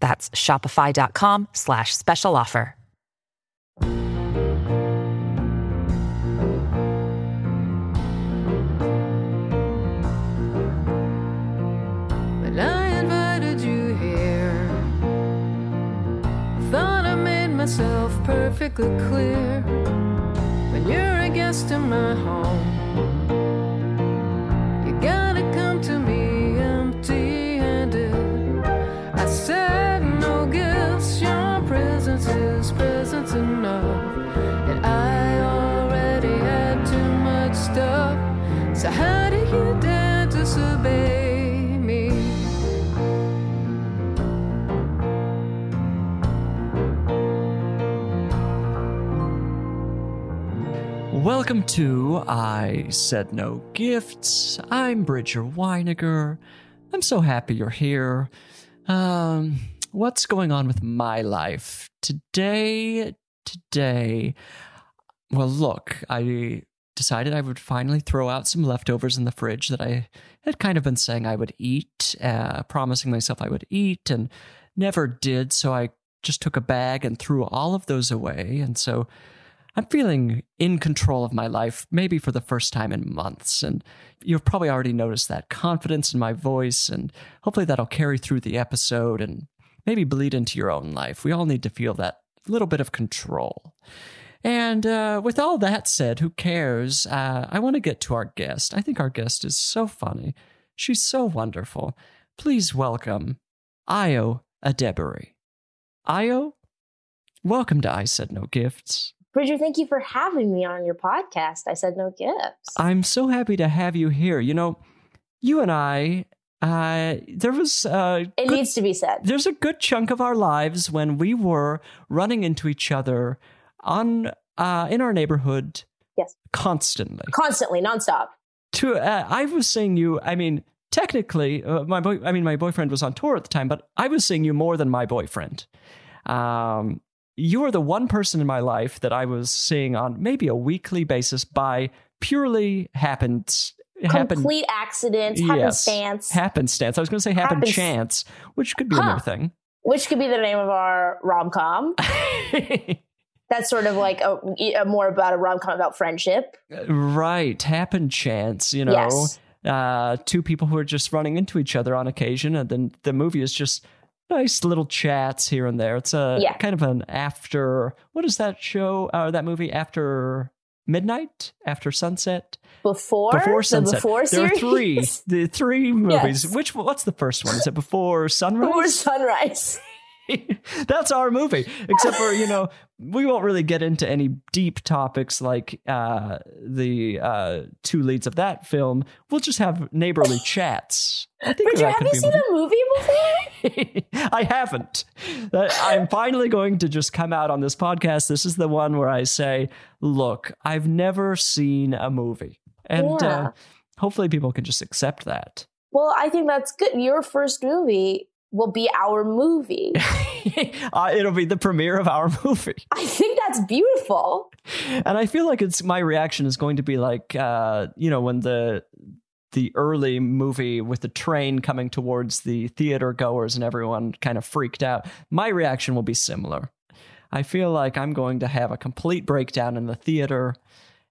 That's shopify.com slash special offer. But I invited you here. Thought I made myself perfectly clear. When you're a guest in my home, So how do you dare disobey me? Welcome to I Said No Gifts. I'm Bridger Winegar. I'm so happy you're here. Um, what's going on with my life? Today, today, well, look, I decided I would finally throw out some leftovers in the fridge that I had kind of been saying I would eat, uh, promising myself I would eat, and never did. So I just took a bag and threw all of those away. And so I'm feeling in control of my life, maybe for the first time in months. And you've probably already noticed that confidence in my voice, and hopefully that'll carry through the episode and maybe bleed into your own life. We all need to feel that little bit of control. And uh, with all that said, who cares? Uh, I want to get to our guest. I think our guest is so funny. She's so wonderful. Please welcome Ayo Edebiri. Ayo, welcome to I Said No Gifts. Bridger, thank you for having me on your podcast. I said no gifts. I'm so happy to have you here. You know, you and I, uh, there was uh, it good- needs to be said. there's a good chunk of our lives when we were running into each other on uh, in our neighborhood. Yes. constantly. Constantly, nonstop. To uh, I was seeing you. I mean, technically, uh, my boy. I mean, my boyfriend was on tour at the time, but I was seeing you more than my boyfriend. Um, you were the one person in my life that I was seeing on maybe a weekly basis by purely happened Happen, Complete accidents, yes, happenstance, happenstance. I was going to say happen Happens- chance, which could be Huh. another thing. which could be the name of our rom com. That's sort of like a, a more about a rom com about friendship. right, happen chance. You know, Yes. uh, two people who are just running into each other on occasion, and then the movie is just nice little chats here and there. It's a Yeah. kind of an after. What is that show? Uh, that movie after midnight, after sunset, Before, before the sunset. before there are three, the three movies. Yes. Which what's the first one? Is it before sunrise? before sunrise. That's our movie. Except for, you know, we won't really get into any deep topics like uh, the uh, two leads of that film. We'll just have neighborly chats. I think have you seen a movie before? I haven't. Uh, I'm finally going to just come out on this podcast. This is the one where I say, look, I've never seen a movie. And Yeah. uh, hopefully people can just accept that. Well, I think that's good. Your first movie will be our movie. uh, it'll be the premiere of our movie. I think that's beautiful. and I feel like it's my reaction is going to be like uh, you know when the the early movie with the train coming towards the theater goers and everyone kind of freaked out. My reaction will be similar. I feel like I'm going to have a complete breakdown in the theater,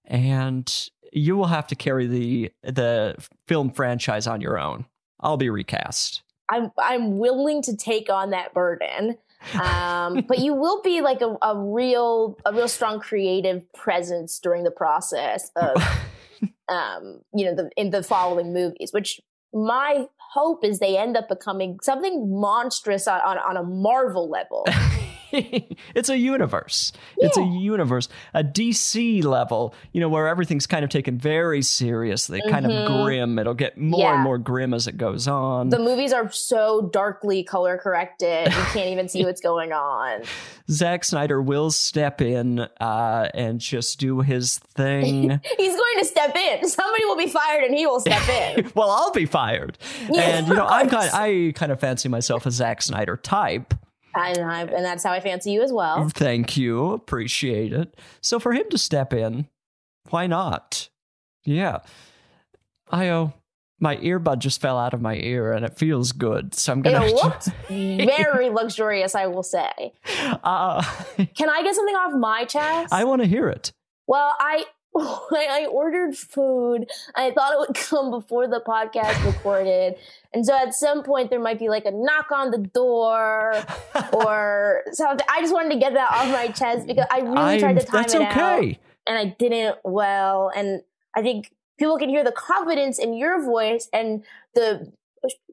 and you will have to carry the the film franchise on your own. I'll be recast. I'm I'm willing to take on that burden. Um, but you will be like a, a real a real strong creative presence during the process of um, you know the in the following movies, which my hope is they end up becoming something monstrous on, on, on a Marvel level. it's a universe. It's a universe, a DC level, you know, where everything's kind of taken very seriously, kind of Mhm. grim. It'll get more and more grim as it goes on. The movies are so darkly color corrected, you can't even see what's going on. Zack Snyder will step in uh, and just do his thing. He's going to step in. Somebody will be fired and he will step in. well, I'll be fired. Yeah, and you know, I'm kind I kind of fancy myself a Zack Snyder type. And, I, and that's how I fancy you as well. Thank you. Appreciate it. So for him to step in, why not? Yeah. Ayo, my earbud just fell out of my ear and it feels good. So I'm gonna It looked very luxurious, I will say. uh, Can I get something off my chest? I wanna hear it. Well, I I ordered food. I thought it would come before the podcast recorded, and so at some point there might be like a knock on the door or something. I just wanted to get that off my chest because I really I'm- tried to time that's it out, okay. and I didn't well. And I think people can hear the confidence in your voice and the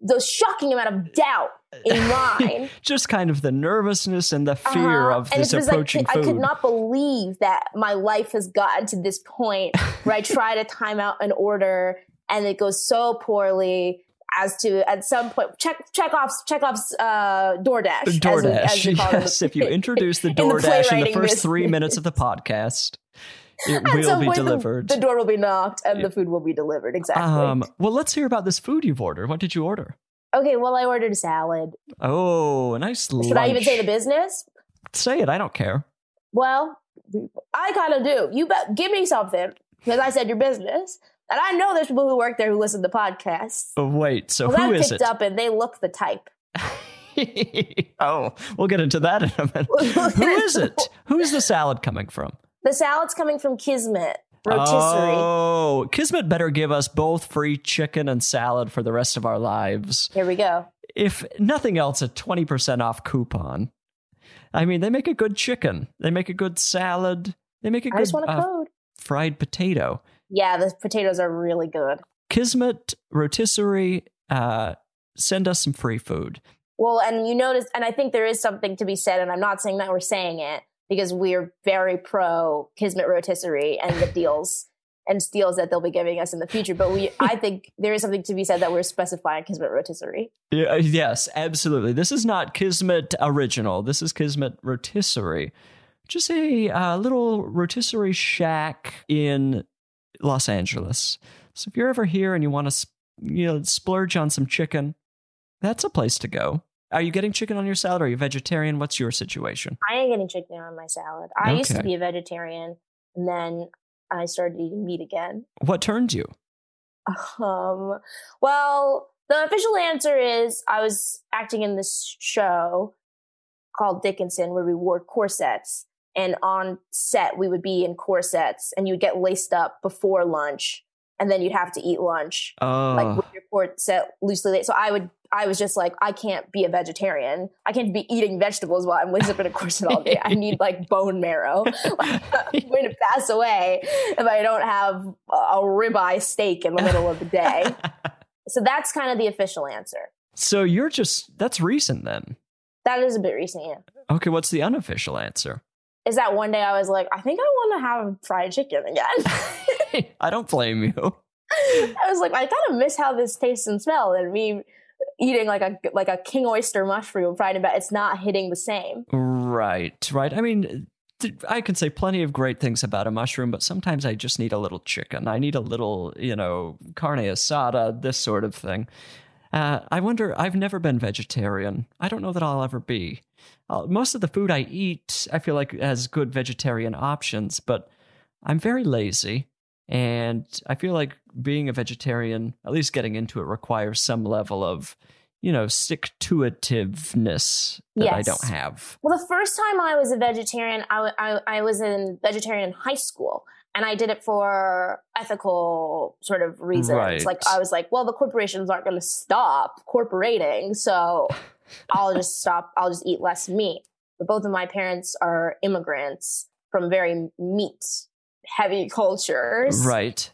the shocking amount of doubt in mine. Just kind of the nervousness and the fear Uh-huh. of And this just like, approaching I food. could not believe that my life has gotten to this point where I try to time out an order and it goes so poorly as to at some point check Chekhov's Chekhov's uh, DoorDash. as we- DoorDash. as we call yes, if you introduce the in the DoorDash in the first three minutes of the podcast, it will be point, the- delivered. The, door will be knocked and the food will be delivered. Exactly. um, well, let's hear about this food you've ordered. What did you order? okay, well, I ordered a salad. Oh, a nice lunch. Should I even say the business? Say it. I don't care. Well, I kind of do. You bet. Give me something because I said your business, and I know there's people who work there who listen to podcasts. Oh, wait. So Well, who that is picked it? up and they look the type. oh, we'll get into that in a minute. who is it? Who is the salad coming from? The salad's coming from Kismet Rotisserie. Oh, Kismet better give us both free chicken and salad for the rest of our lives. Here we go. If nothing else, a 20% off coupon. I mean, they make a good chicken. They make a good salad. They make a I good a uh, fried potato. Yeah, the potatoes are really good. Kismet Rotisserie, uh, send us some free food. Well, and you notice, and I think there is something to be said, and I'm not saying that we're saying it because we're very pro Kismet Rotisserie and the deals and steals that they'll be giving us in the future. But we, I think there is something to be said that we're specifying Kismet Rotisserie. Yeah, yes, absolutely. This is not Kismet Original. This is Kismet Rotisserie. Just a uh, little rotisserie shack in Los Angeles. So if you're ever here and you want to, you know, splurge on some chicken, that's a place to go. Are you getting chicken on your salad? Are you vegetarian? What's your situation? I ain't getting chicken on my salad. I used to be a vegetarian, and then I started eating meat again. What turned you? Um, well, the official answer is I was acting in this show called Dickinson where we wore corsets. And on set, we would be in corsets and you'd get laced up before lunch. And then you'd have to eat lunch, Oh, like with your corset loosely laced. So I would, I was just like, I can't be a vegetarian. I can't be eating vegetables while I'm up in a corset all day. I need like bone marrow. Like, I'm going to pass away if I don't have a a ribeye steak in the middle of the day. So that's kind of the official answer. so you're just, that's recent then. That is a bit recent, yeah. Okay, what's the unofficial answer? Is that one day I was like, I think I want to have fried chicken again. I don't blame you. I was like, I kind of miss how this tastes and smells, and me eating like a like a king oyster mushroom fried in bed. It's not hitting the same. Right, right. I mean, I can say plenty of great things about a mushroom, but sometimes I just need a little chicken. I need a little, you know, carne asada, this sort of thing. Uh, I wonder, I've never been vegetarian. I don't know that I'll ever be. Uh, most of the food I eat, I feel like has good vegetarian options, but I'm very lazy. And I feel like being a vegetarian, at least getting into it, requires some level of, you know, stick to itiveness that I don't have. Well, the first time I was a vegetarian, I I was in vegetarian in high school. And I did it for ethical sort of reasons. Right. Like I was like, well, the corporations aren't going to stop corporating, so I'll just stop. I'll just eat less meat. But both of my parents are immigrants from very meat heavy cultures. Right.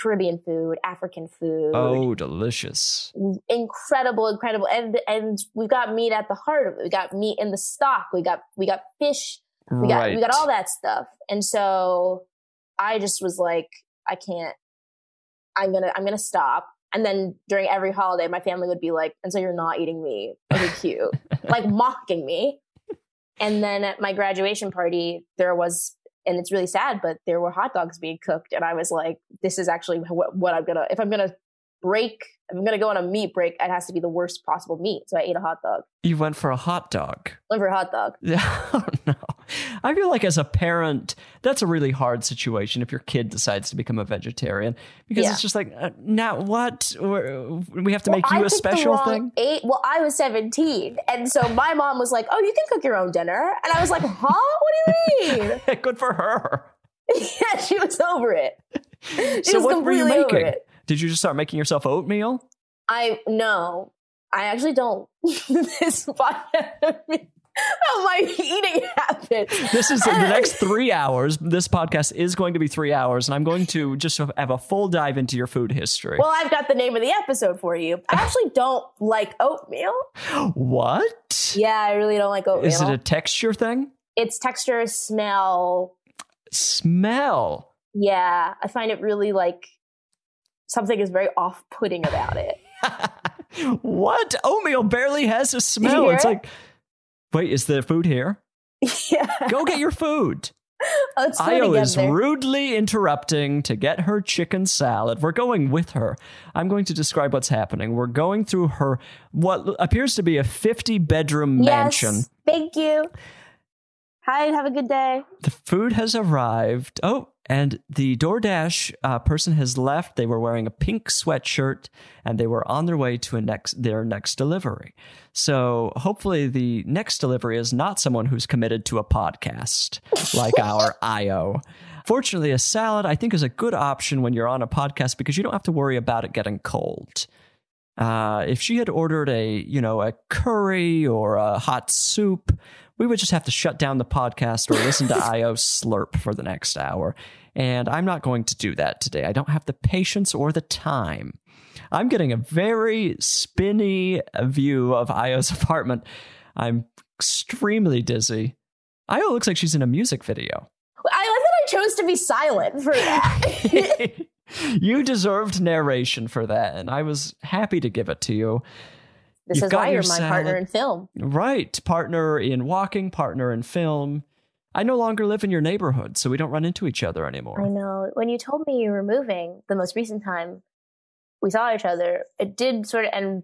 Caribbean food, African food. Oh, delicious. incredible, incredible. And and we've got meat at the heart of it. We got meat in the stock. We got we got fish. We got right. we got all that stuff. And so I just was like, I can't. I'm gonna I'm gonna stop. And then during every holiday, my family would be like, "And so you're not eating meat? Okay, cute." like mocking me. And then at my graduation party, there was, and it's really sad, but there were hot dogs being cooked, and I was like, "This is actually what, what I'm gonna. If I'm gonna break, if I'm gonna go on a meat break, it has to be the worst possible meat." So I ate a hot dog. You went for a hot dog. Went for a hot dog. Yeah, oh no. I feel like as a parent, that's a really hard situation if your kid decides to become a vegetarian because Yeah. it's just like, uh, now what? We're- We have to Well, make you a picked the special thing? Eight. Well, I was 17, and so my mom was like, "Oh, you can cook your own dinner," and I was like, "Huh? Do you mean?" Good for her. yeah, she was over it. She so was what were you completely over making? it. Did you just start making yourself oatmeal? I no, I actually don't. this podcast my eating habits. This is the next three hours. This podcast is going to be three hours, and I'm going to just have a full dive into your food history. Well, I've got the name of the episode for you. I actually don't like oatmeal. what? Yeah, I really don't like oatmeal. Is it a texture thing? It's texture, smell. Smell. Yeah, I find it really like something is very off-putting about it. what? Oatmeal barely has a smell. It's it? like, wait, is the food here? yeah, Go get your food. let's Ayo is rudely interrupting to get her chicken salad. We're going with her. I'm going to describe what's happening. We're going through her, what appears to be a 50 bedroom mansion. Thank you. Hi, have a good day. The food has arrived. Oh, and the DoorDash uh, person has left. They were wearing a pink sweatshirt, and they were on their way to a next their next delivery. So hopefully, the next delivery is not someone who's committed to a podcast like our Ayo. Fortunately, a salad I think is a good option when you're on a podcast because you don't have to worry about it getting cold. Uh, if she had ordered a, you know, a curry or a hot soup, we would just have to shut down the podcast or listen to Ayo slurp for the next hour. And I'm not going to do that today. I don't have the patience or the time. I'm getting a very spinny view of Ayo's apartment. I'm extremely dizzy. Ayo looks like she's in a music video. I love that I chose to be silent for that. you deserved narration for that, and I was happy to give it to you. This You've is why you're my partner in film. Right. Partner in walking, partner in film. I no longer live in your neighborhood, so we don't run into each other anymore. I know. When you told me you were moving, the most recent time we saw each other, it did sort of, and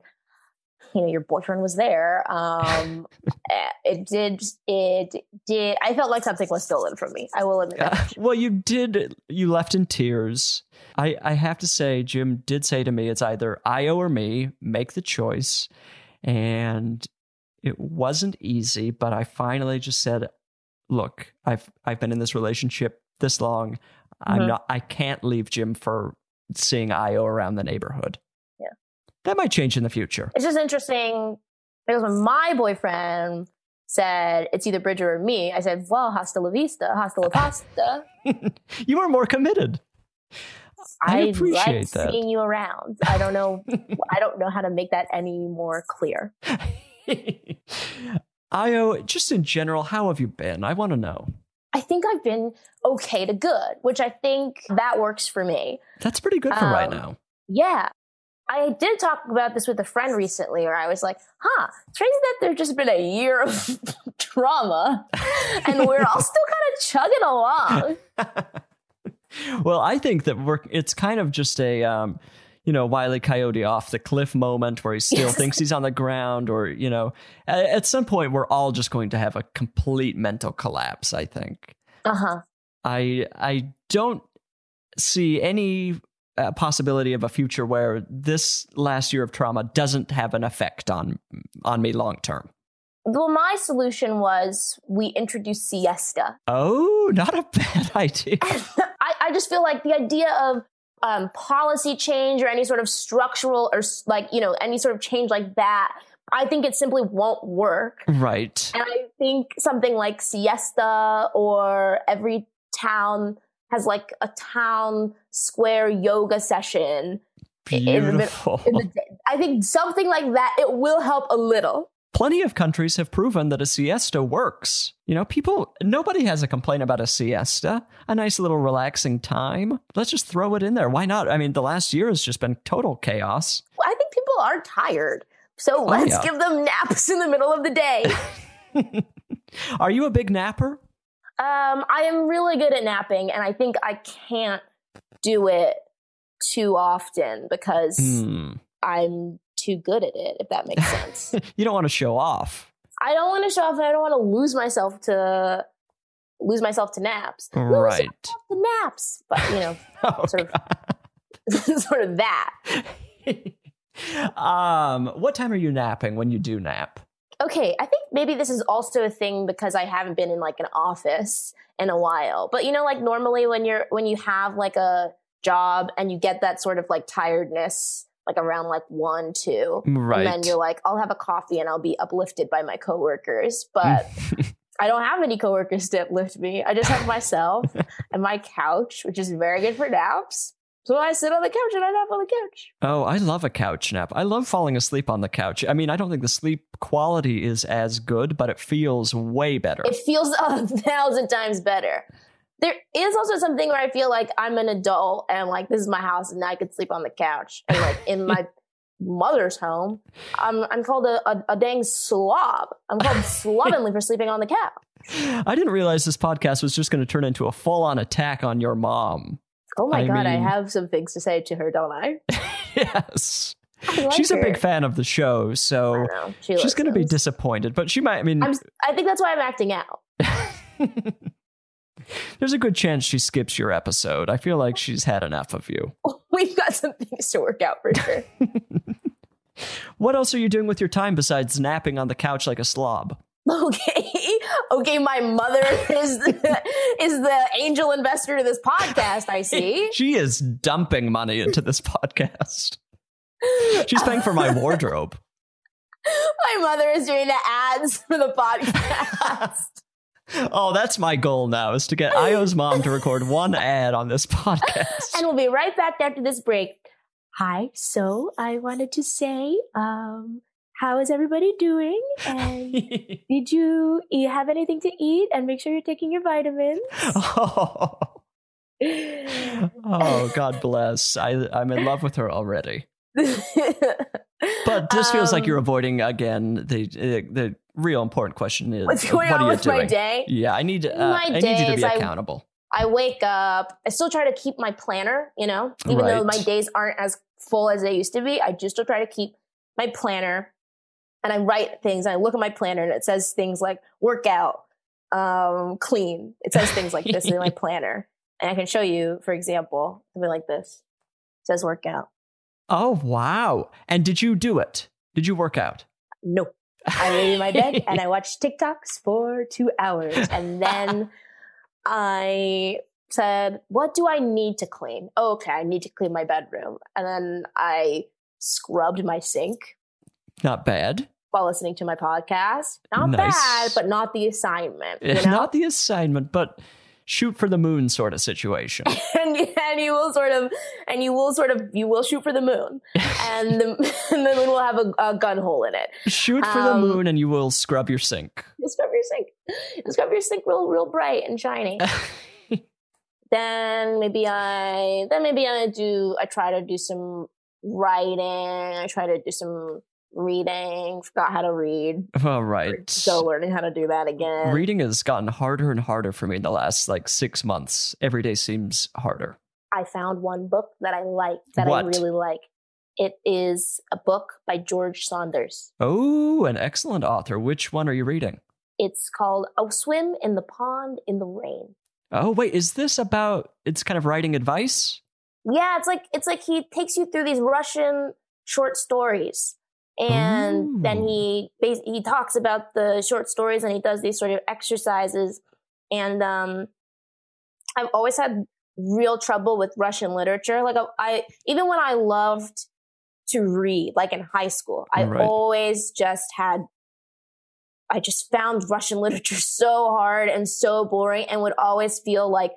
you know, your boyfriend was there. Um, eh, it did, it did. I felt like something was stolen from me. I will admit that. well, you did. You left in tears. I, I have to say, Jim did say to me, it's either Ayo or me. Make the choice. And it wasn't easy, but I finally just said, "Look, I've I've been in this relationship this long. I'm Mhm. not. I can't leave Jim for seeing Ayo around the neighborhood. That might change in the future. It's just interesting because when my boyfriend said it's either Bridger or me, I said, well, hasta la vista, hasta la pasta. you are more committed. I appreciate like that. seeing you around. I don't know. I don't know how to make that any more clear. Ayo, just in general, how have you been? I want to know. I think I've been okay to good, which I think that works for me. That's pretty good for right Um, now. Yeah. I did talk about this with a friend recently where I was like, huh, it's crazy that there's just been a year of trauma and we're all still kind of chugging along. well, I think that we're it's kind of just a um, you know, Wiley Coyote off the cliff moment where he still Yes. thinks he's on the ground or, you know, at, at some point we're all just going to have a complete mental collapse, I think. Uh huh. I I don't see any uh, possibility of a future where this last year of trauma doesn't have an effect on on me long term. Well, my solution was we introduced siesta. Oh, not a bad idea. I, I just feel like the idea of um, policy change or any sort of structural or like, you know, any sort of change like that, I think it simply won't work. right. And I think something like siesta or every town has like a town square yoga session. in the Beautiful. In the. I think something like that it will help a little. Plenty of countries have proven that a siesta works. You know, people, nobody has a complaint about a siesta, a nice little relaxing time. Let's just throw it in there. Why not? I mean, the last year has just been total chaos. I think people are tired. So oh, let's Oh, yeah. give them naps in the middle of the day. Are you a big napper? Um, I am really good at napping, and I think I can't do it too often because Hmm. I'm too good at it. If that makes sense. You don't want to show off. I don't want to show off, and I don't want to lose myself to lose myself to naps. Right. to naps, but you know, Oh, sort of, sort of that. um, what time are you napping when you do nap? Okay, I think maybe this is also a thing because I haven't been in like an office in a while. But you know, like normally when you're when you have like a job and you get that sort of like tiredness like around like one, two. Right. And then you're like, I'll have a coffee and I'll be uplifted by my coworkers. But I don't have any coworkers to uplift me. I just have myself and my couch, which is very good for naps. So I sit on the couch and I nap on the couch. Oh, I love a couch nap. I love falling asleep on the couch. I mean, I don't think the sleep quality is as good, but it feels way better. It feels a thousand times better. There is also something where I feel like I'm an adult and like this is my house and I could sleep on the couch. And like in my mother's home, I'm I'm called a, a, a dang slob. I'm called slovenly for sleeping on the couch. I didn't realize this podcast was just going to turn into a full on attack on your mom. Oh my I god, I have some things to say to her, don't I? yes. I like She's a big fan of the show, so. She she's going to be disappointed, but she might, I mean, I'm, I think that's why I'm acting out. there's a good chance she skips your episode. I feel like she's had enough of you. We've got some things to work out for sure. What else are you doing with your time besides napping on the couch like a slob? Okay, okay. My mother is the, is the angel investor to this podcast. I see. She is dumping money into this podcast. She's paying for my wardrobe. My mother is doing the ads for the podcast. Oh, that's my goal now is to get Ayo's mom to record one ad on this podcast. and we'll be right back after this break. Hi. So I wanted to say, um, how is everybody doing? And did you, you have anything to eat? And make sure you're taking your vitamins. oh. Oh, God bless. I, I'm in love with her already. But this feels like Um, you're avoiding again the the real important question is What's going what on are you with my day? Yeah, I need uh, My I need you to be I- accountable. I wake up. I still try to keep my planner, you know, even though my days aren't as full as they used to be. I just still try to keep my planner and I write things. And I look at my planner and it says things like workout, um, clean. It says things like this in my planner. And I can show you, for example, something like this. It says workout. Oh wow! And did you do it? Did you work out? No. I lay in my bed and I watched TikToks for two hours. And then I said, What do I need to clean? Oh, okay, I need to clean my bedroom. And then I scrubbed my sink Not bad. while listening to my podcast. Not Nice. bad, but not the assignment. You know? not the assignment, but shoot for the moon sort of situation. and, you- and you will sort of and you will sort of you will shoot for the moon and the, and the moon will have a, a gun hole in it shoot for the Um, moon, and you will scrub your sink. you scrub your sink you scrub your sink real real bright and shiny then maybe I then maybe I do I try to do some writing. I try to do some reading. Forgot how to read. All right. Still learning how to do that again. Reading has gotten harder and harder for me in the last like six months. Every day seems harder. I found one book that I like that What? I really like. It is a book by George Saunders. Oh, an excellent author. Which one are you reading? It's called "A Swim in the Pond in the Rain." Oh, wait, is this about it's kind of writing advice? Yeah, it's like it's like he takes you through these Russian short stories, and then he he talks about the short stories, and he does these sort of exercises. And um, I've always had real trouble with Russian literature. Like I, I even when I loved to read, like in high school, I Right. always just had. I just found Russian literature so hard and so boring, and would always feel like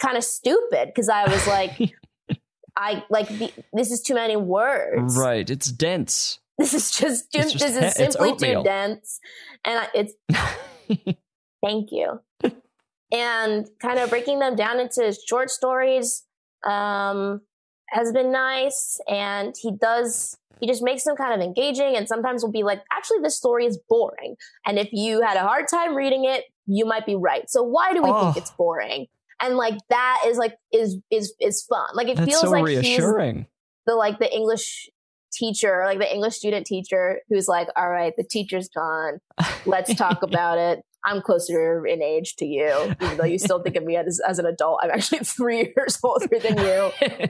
kind of stupid because I was like, I like the, this is too many words. Right. It's dense. This is just too, just this is simply too dense, and I, it's thank you. and kind of breaking them down into short stories um, has been nice. And he does, he just makes them kind of engaging. And sometimes will be like, actually, this story is boring. And if you had a hard time reading it, you might be right. So why do we Oh. think it's boring? And like that is like is is is fun. Like it That's feels so like he's reassuring. the like the English teacher, like the English student teacher who's like, all right, the teacher's gone. Let's talk about it. I'm closer in age to you, even though you still think of me as, as an adult. I'm actually three years older than you.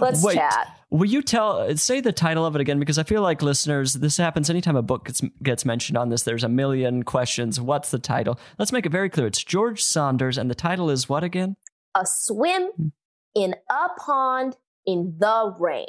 Let's Wait, chat. Will you tell say the title of it again? Because I feel like listeners, this happens anytime a book gets, gets mentioned on this. There's a million questions. What's the title? Let's make it very clear. It's George Saunders, and the title is what again? A swim hmm. in a pond in the rain.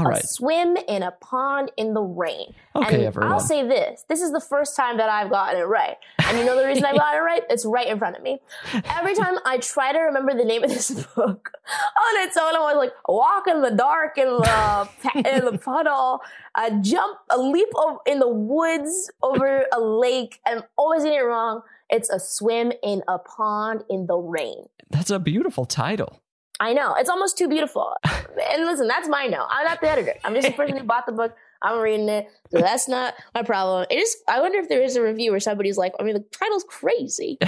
All a swim in a pond in the rain. Okay, and everyone. I'll say this. This is the first time that I've gotten it right. And you know the reason I got it right? It's right in front of me. Every time I try to remember the name of this book on its own, I was like, walk in the dark in the, in the puddle, a jump, a leap o- in the woods over a lake. and I'm always getting it wrong. It's a swim in a pond in the rain. That's a beautiful title. I know. It's almost too beautiful. And listen, that's my note. I'm not the editor. I'm just the person who bought the book. I'm reading it. So that's not my problem. It is I wonder if there is a review where somebody's like, I mean, the title's crazy.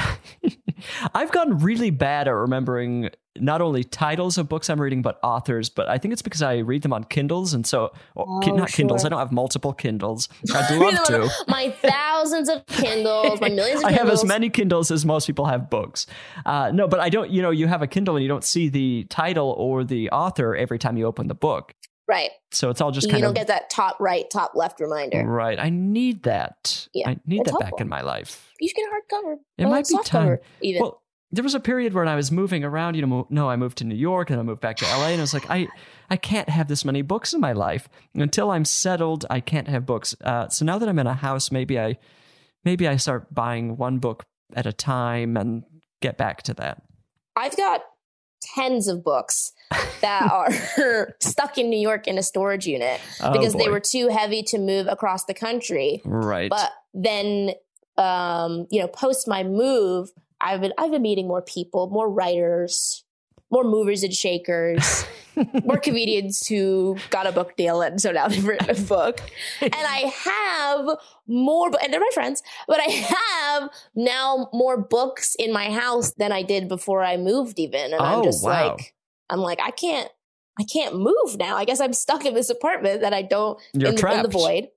I've gotten really bad at remembering not only titles of books I'm reading, but authors. But I think it's because I read them on Kindles, and so or, ki- Oh, not Kindles. I don't have multiple Kindles. I'd love to. My thousands of Kindles, my millions of I have as many Kindles as most people have books. Uh, no, but I don't. You know, you have a Kindle and you don't see the title or the author every time you open the book, Right. so it's all just You don't of get that top right, top left reminder. right. I need that. Yeah, I need that back in my life. You should get a hardcover. It might be time. even. Well, there was a period when I was moving around. You know, no, I moved to New York and I moved back to LA, and I was like, I, I can't have this many books in my life until I'm settled. I can't have books. Uh, so now that I'm in a house, maybe I, maybe I start buying one book at a time and get back to that. I've got tens of books that are stuck in New York in a storage unit Oh, because they were too heavy to move across the country. right. But then, um, you know, post my move, I've been I've been meeting more people, more writers, more movers and shakers, more comedians who got a book deal, and so now they've written a book. And I have more, and they're my friends, but I have now more books in my house than I did before I moved. Even, and Oh, I'm just wow. like, I'm like, I can't. I can't move now. I guess I'm stuck in this apartment that I don't You're in, the, in trapped. the void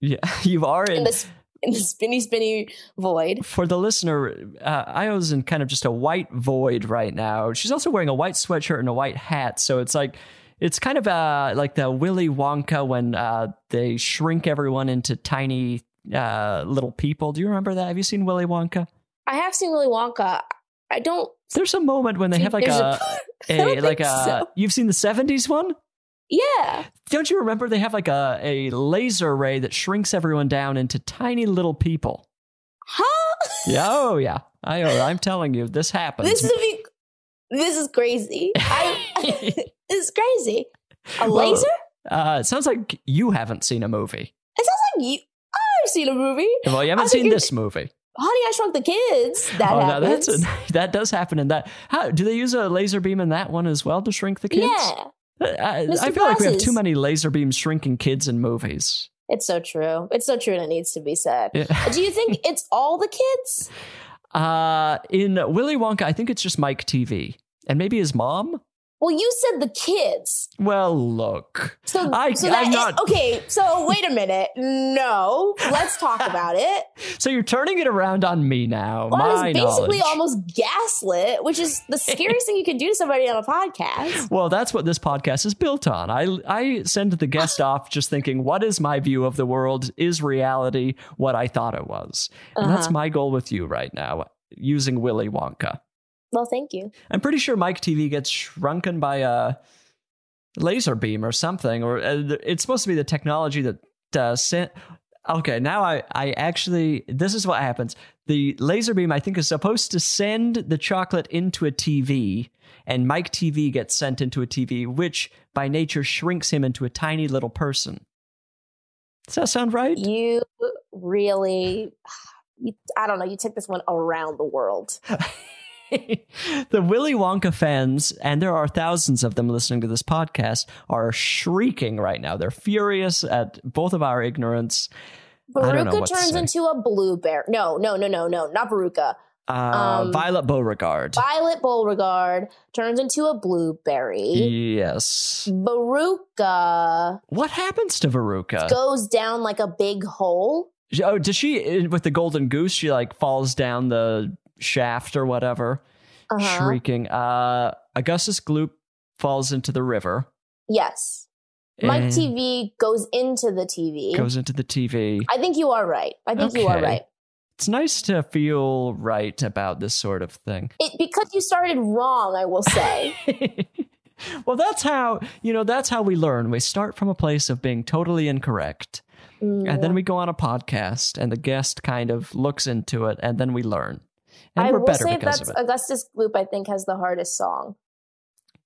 yeah, you are in in. this in the spinny spinny void. For the listener, uh, Ayo's in kind of just a white void right now. She's also wearing a white sweatshirt and a white hat, so it's like it's kind of uh, like the Willy Wonka when uh, they shrink everyone into tiny uh, little people. Do you remember that? Have you seen Willy Wonka? I have seen Willy Wonka. I don't. There's a moment when they have like a, a, a, like a so. you've seen the 70s one? Yeah. Don't you remember they have like a, a laser ray that shrinks everyone down into tiny little people? Huh? Yeah, oh yeah. I, I'm telling you, this happens. This is a big, This is crazy. I, this is crazy. A Well, laser? Uh, it sounds like you haven't seen a movie. It sounds like you. I've seen a movie. Well, you haven't seen this movie. Honey, I Shrunk the Kids. That oh, happens. that's a, that does happen in that. How do they use a laser beam in that one as well to shrink the kids? Yeah, I, I feel like we have too many laser beam shrinking kids in movies. it's so true. It's so true, and it needs to be said. Yeah. Do you think it's all the kids? Uh, in Willy Wonka, I think it's just Mike Teavee and maybe his mom. Well, you said the kids. Well, look, So, I- so I'm that is- not- okay. So wait a minute. No, let's talk about it. so you're turning it around on me now. Well, I was basically knowledge. almost gaslit, which is the scariest thing you can do to somebody on a podcast. Well, that's what this podcast is built on. I I send the guest off just thinking, what is my view of the world? Is reality what I thought it was? And that's Uh-huh. my goal with you right now, using Willy Wonka. Well, thank you. I'm pretty sure Mike Teavee gets shrunken by a laser beam or something, or uh, it's supposed to be the technology that uh, sent. Okay, now I, I actually, this is what happens. The laser beam, I think, is supposed to send the chocolate into a TV, and Mike Teavee gets sent into a TV, which by nature shrinks him into a tiny little person. Does that sound right? You really, you, I don't know. You took this one around the world. the Willy Wonka fans, and there are thousands of them listening to this podcast, are shrieking right now. They're furious at both of our ignorance. I don't know Veruca what to turns into a blueberry. No, no, no, no, no, not Veruca. Uh, um, Violet Beauregarde. Violet Beauregarde turns into a blueberry. yes. Veruca What happens to Veruca? goes down like a big hole. Oh, does she with the golden goose? She like falls down the shaft or whatever, Uh-huh. shrieking. Uh, Augustus Gloop falls into the river. Yes. Mike Teavee goes into the TV. goes into the TV. I think you are right. I think you are right. It's nice to feel right about this sort of thing. It, because you started wrong, I will say. well, that's how you know. That's how we learn. We start from a place of being totally incorrect, Mm, and then we go on a podcast, and the guest kind of looks into it, and then we learn. And I will say that's. Augustus Gloop. I think has the hardest song.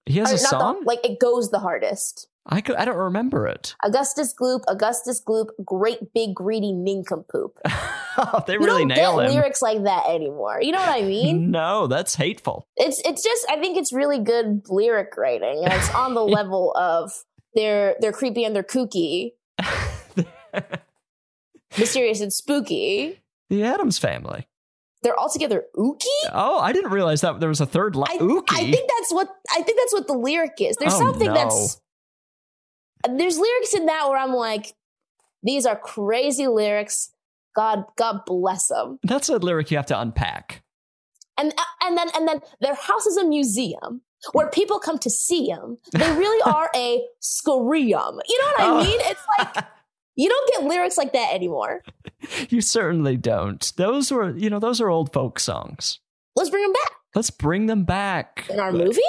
He has Or a not the- song. like it goes the hardest. I could, I don't remember it. Augustus Gloop, Augustus Gloop, great big greedy nincompoop. Oh, they You really don't nail get him. lyrics like that anymore. You know what I mean? No, that's hateful. it's it's just I think it's really good lyric writing, and it's on the level of they're they're creepy and they're kooky, mysterious and spooky. the Addams Family. They're all together ooky. Oh, I didn't realize that there was a third line. I, Ookie. I think that's what I think that's what the lyric is. There's Oh, something no. that's there's lyrics in that where I'm like, these are crazy lyrics. God, God bless them. that's a lyric you have to unpack. And uh, and then and then their house is a museum where people come to see them. They really are a scorium. You know what I Oh. mean? It's like you don't get lyrics like that anymore. You certainly don't. Those were, you know, those are old folk songs. Let's bring them back Let's bring them back in our movie.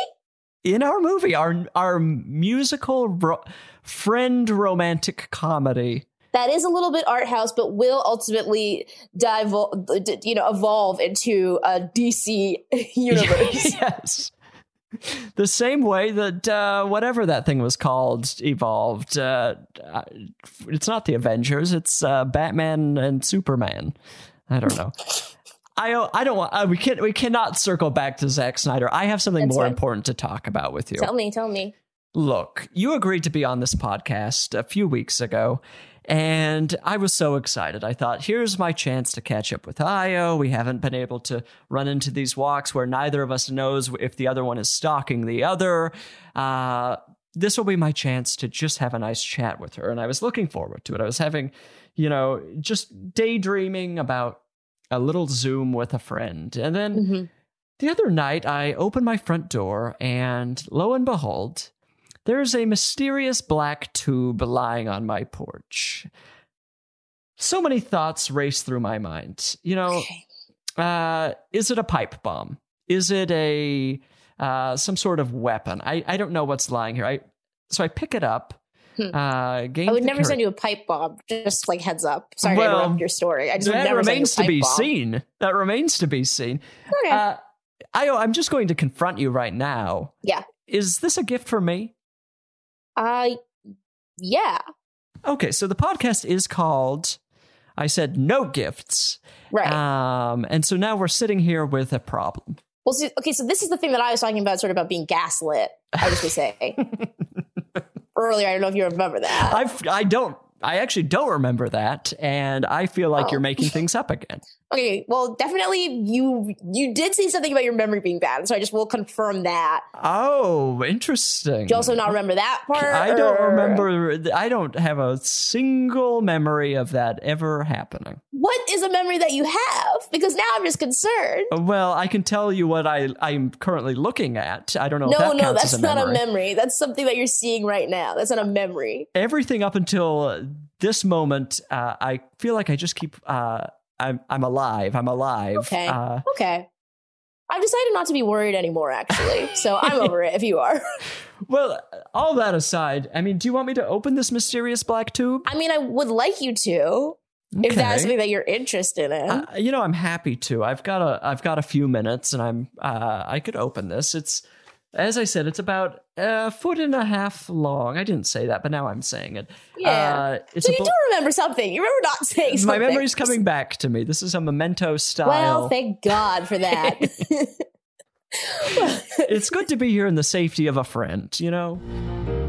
in our movie, our our musical ro- friend romantic comedy. that is a little bit art house, but will ultimately dive, you know, evolve into a DC universe. yes. The same way that uh, whatever that thing was called evolved. Uh, uh, it's not the Avengers. It's uh, Batman and Superman. I don't know. I I don't want. Uh, we can we cannot circle back to Zack Snyder. I have something That's more fine. important to talk about with you. tell me, tell me. Look, you agreed to be on this podcast a few weeks ago, and I was so excited. I thought, here's my chance to catch up with Ayo. We haven't been able to run into these walks where neither of us knows if the other one is stalking the other. Uh, this will be my chance to just have a nice chat with her. And I was looking forward to it. I was having, you know, just daydreaming about a little Zoom with a friend. And then hmm the other night, I opened my front door, and lo and behold, there's a mysterious black tube lying on my porch. So many thoughts race through my mind. You know, uh, is it a pipe bomb? Is it a uh, some sort of weapon? I, I don't know what's lying here. I so I pick it up. Hmm. Uh, I would never courage- send you a pipe bomb. Just like heads up. Sorry Well, to interrupt your story. I just that remains to be bomb. seen. That remains to be seen. Okay. Uh, Ayo, I'm just going to confront you right now. Yeah. Is this a gift for me? Uh, yeah. Okay, so the podcast is called I said no gifts. Right. Um, and so now we're sitting here with a problem. well, see, okay. So this is the thing that I was talking about, sort of about being gaslit. I was going to say earlier. I don't know if you remember that. I've I don't I actually don't remember that, and I feel like Oh. you're making things up again. Okay, well, definitely you you did say something about your memory being bad, so I just will confirm that. Oh, interesting. Do you also not remember that part? I don't remember. I don't have a single memory of that ever happening. What is a memory that you have? Because now I'm just concerned. Well, I can tell you what I I'm currently looking at. I don't know. no, that no, that's a not a memory. That's something that you're seeing right now. That's not a memory. Everything up until this moment, uh, I feel like I just keep. Uh, I'm I'm alive. I'm alive. Okay. Uh, Okay. I've decided not to be worried anymore, actually. So I'm over it if you are. well, all that aside, I mean, do you want me to open this mysterious black tube? I mean, I would like you to. If that's something that you're interested in. Uh, you know, I'm happy to. I've got a I've got a few minutes, and I'm uh, I could open this. It's as I said, it's about a foot and a half long. I didn't say that, but now I'm saying it. Yeah. uh, it's so you bl- do remember something. You remember not saying something. my memory's coming back to me. This is a memento style. Well, thank God for that. it's good to be here in the safety of a friend. You know.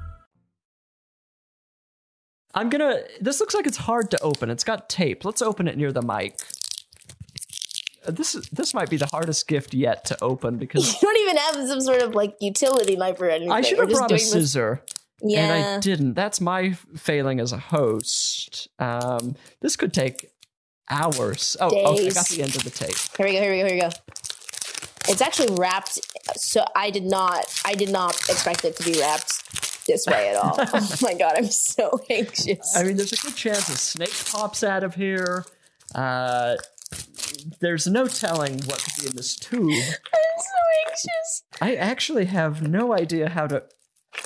I'm gonna. This looks like it's hard to open. It's got tape. Let's open it near the mic. Uh, This is this might be the hardest gift yet to open because you don't even have some sort of like utility knife or anything. I should have brought a doing this- scissor and I didn't. That's my failing as a host. Um, this could take hours. Oh, okay, I got the end of the tape. Here we go. Here we go. Here we go. It's actually wrapped. So I did not. I did not expect it to be wrapped this way at all. oh my god, I'm so anxious. I mean, there's a good chance a snake pops out of here. Uh, there's no telling what could be in this tube. I'm so anxious. I actually have no idea how to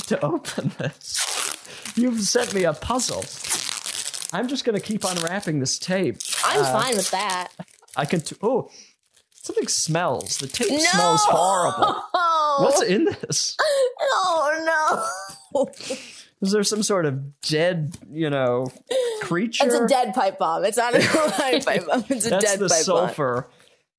to open this. You've sent me a puzzle. I'm just gonna keep unwrapping this tape. I'm Uh, fine with that. I can. T- oh, something smells. The tape No! smells horrible. What's in this? Oh no! Is there some sort of dead, you know, creature? It's a dead pipe bomb. It's not a live pipe bomb. It's a dead pipe bomb. That's dead the pipe sulfur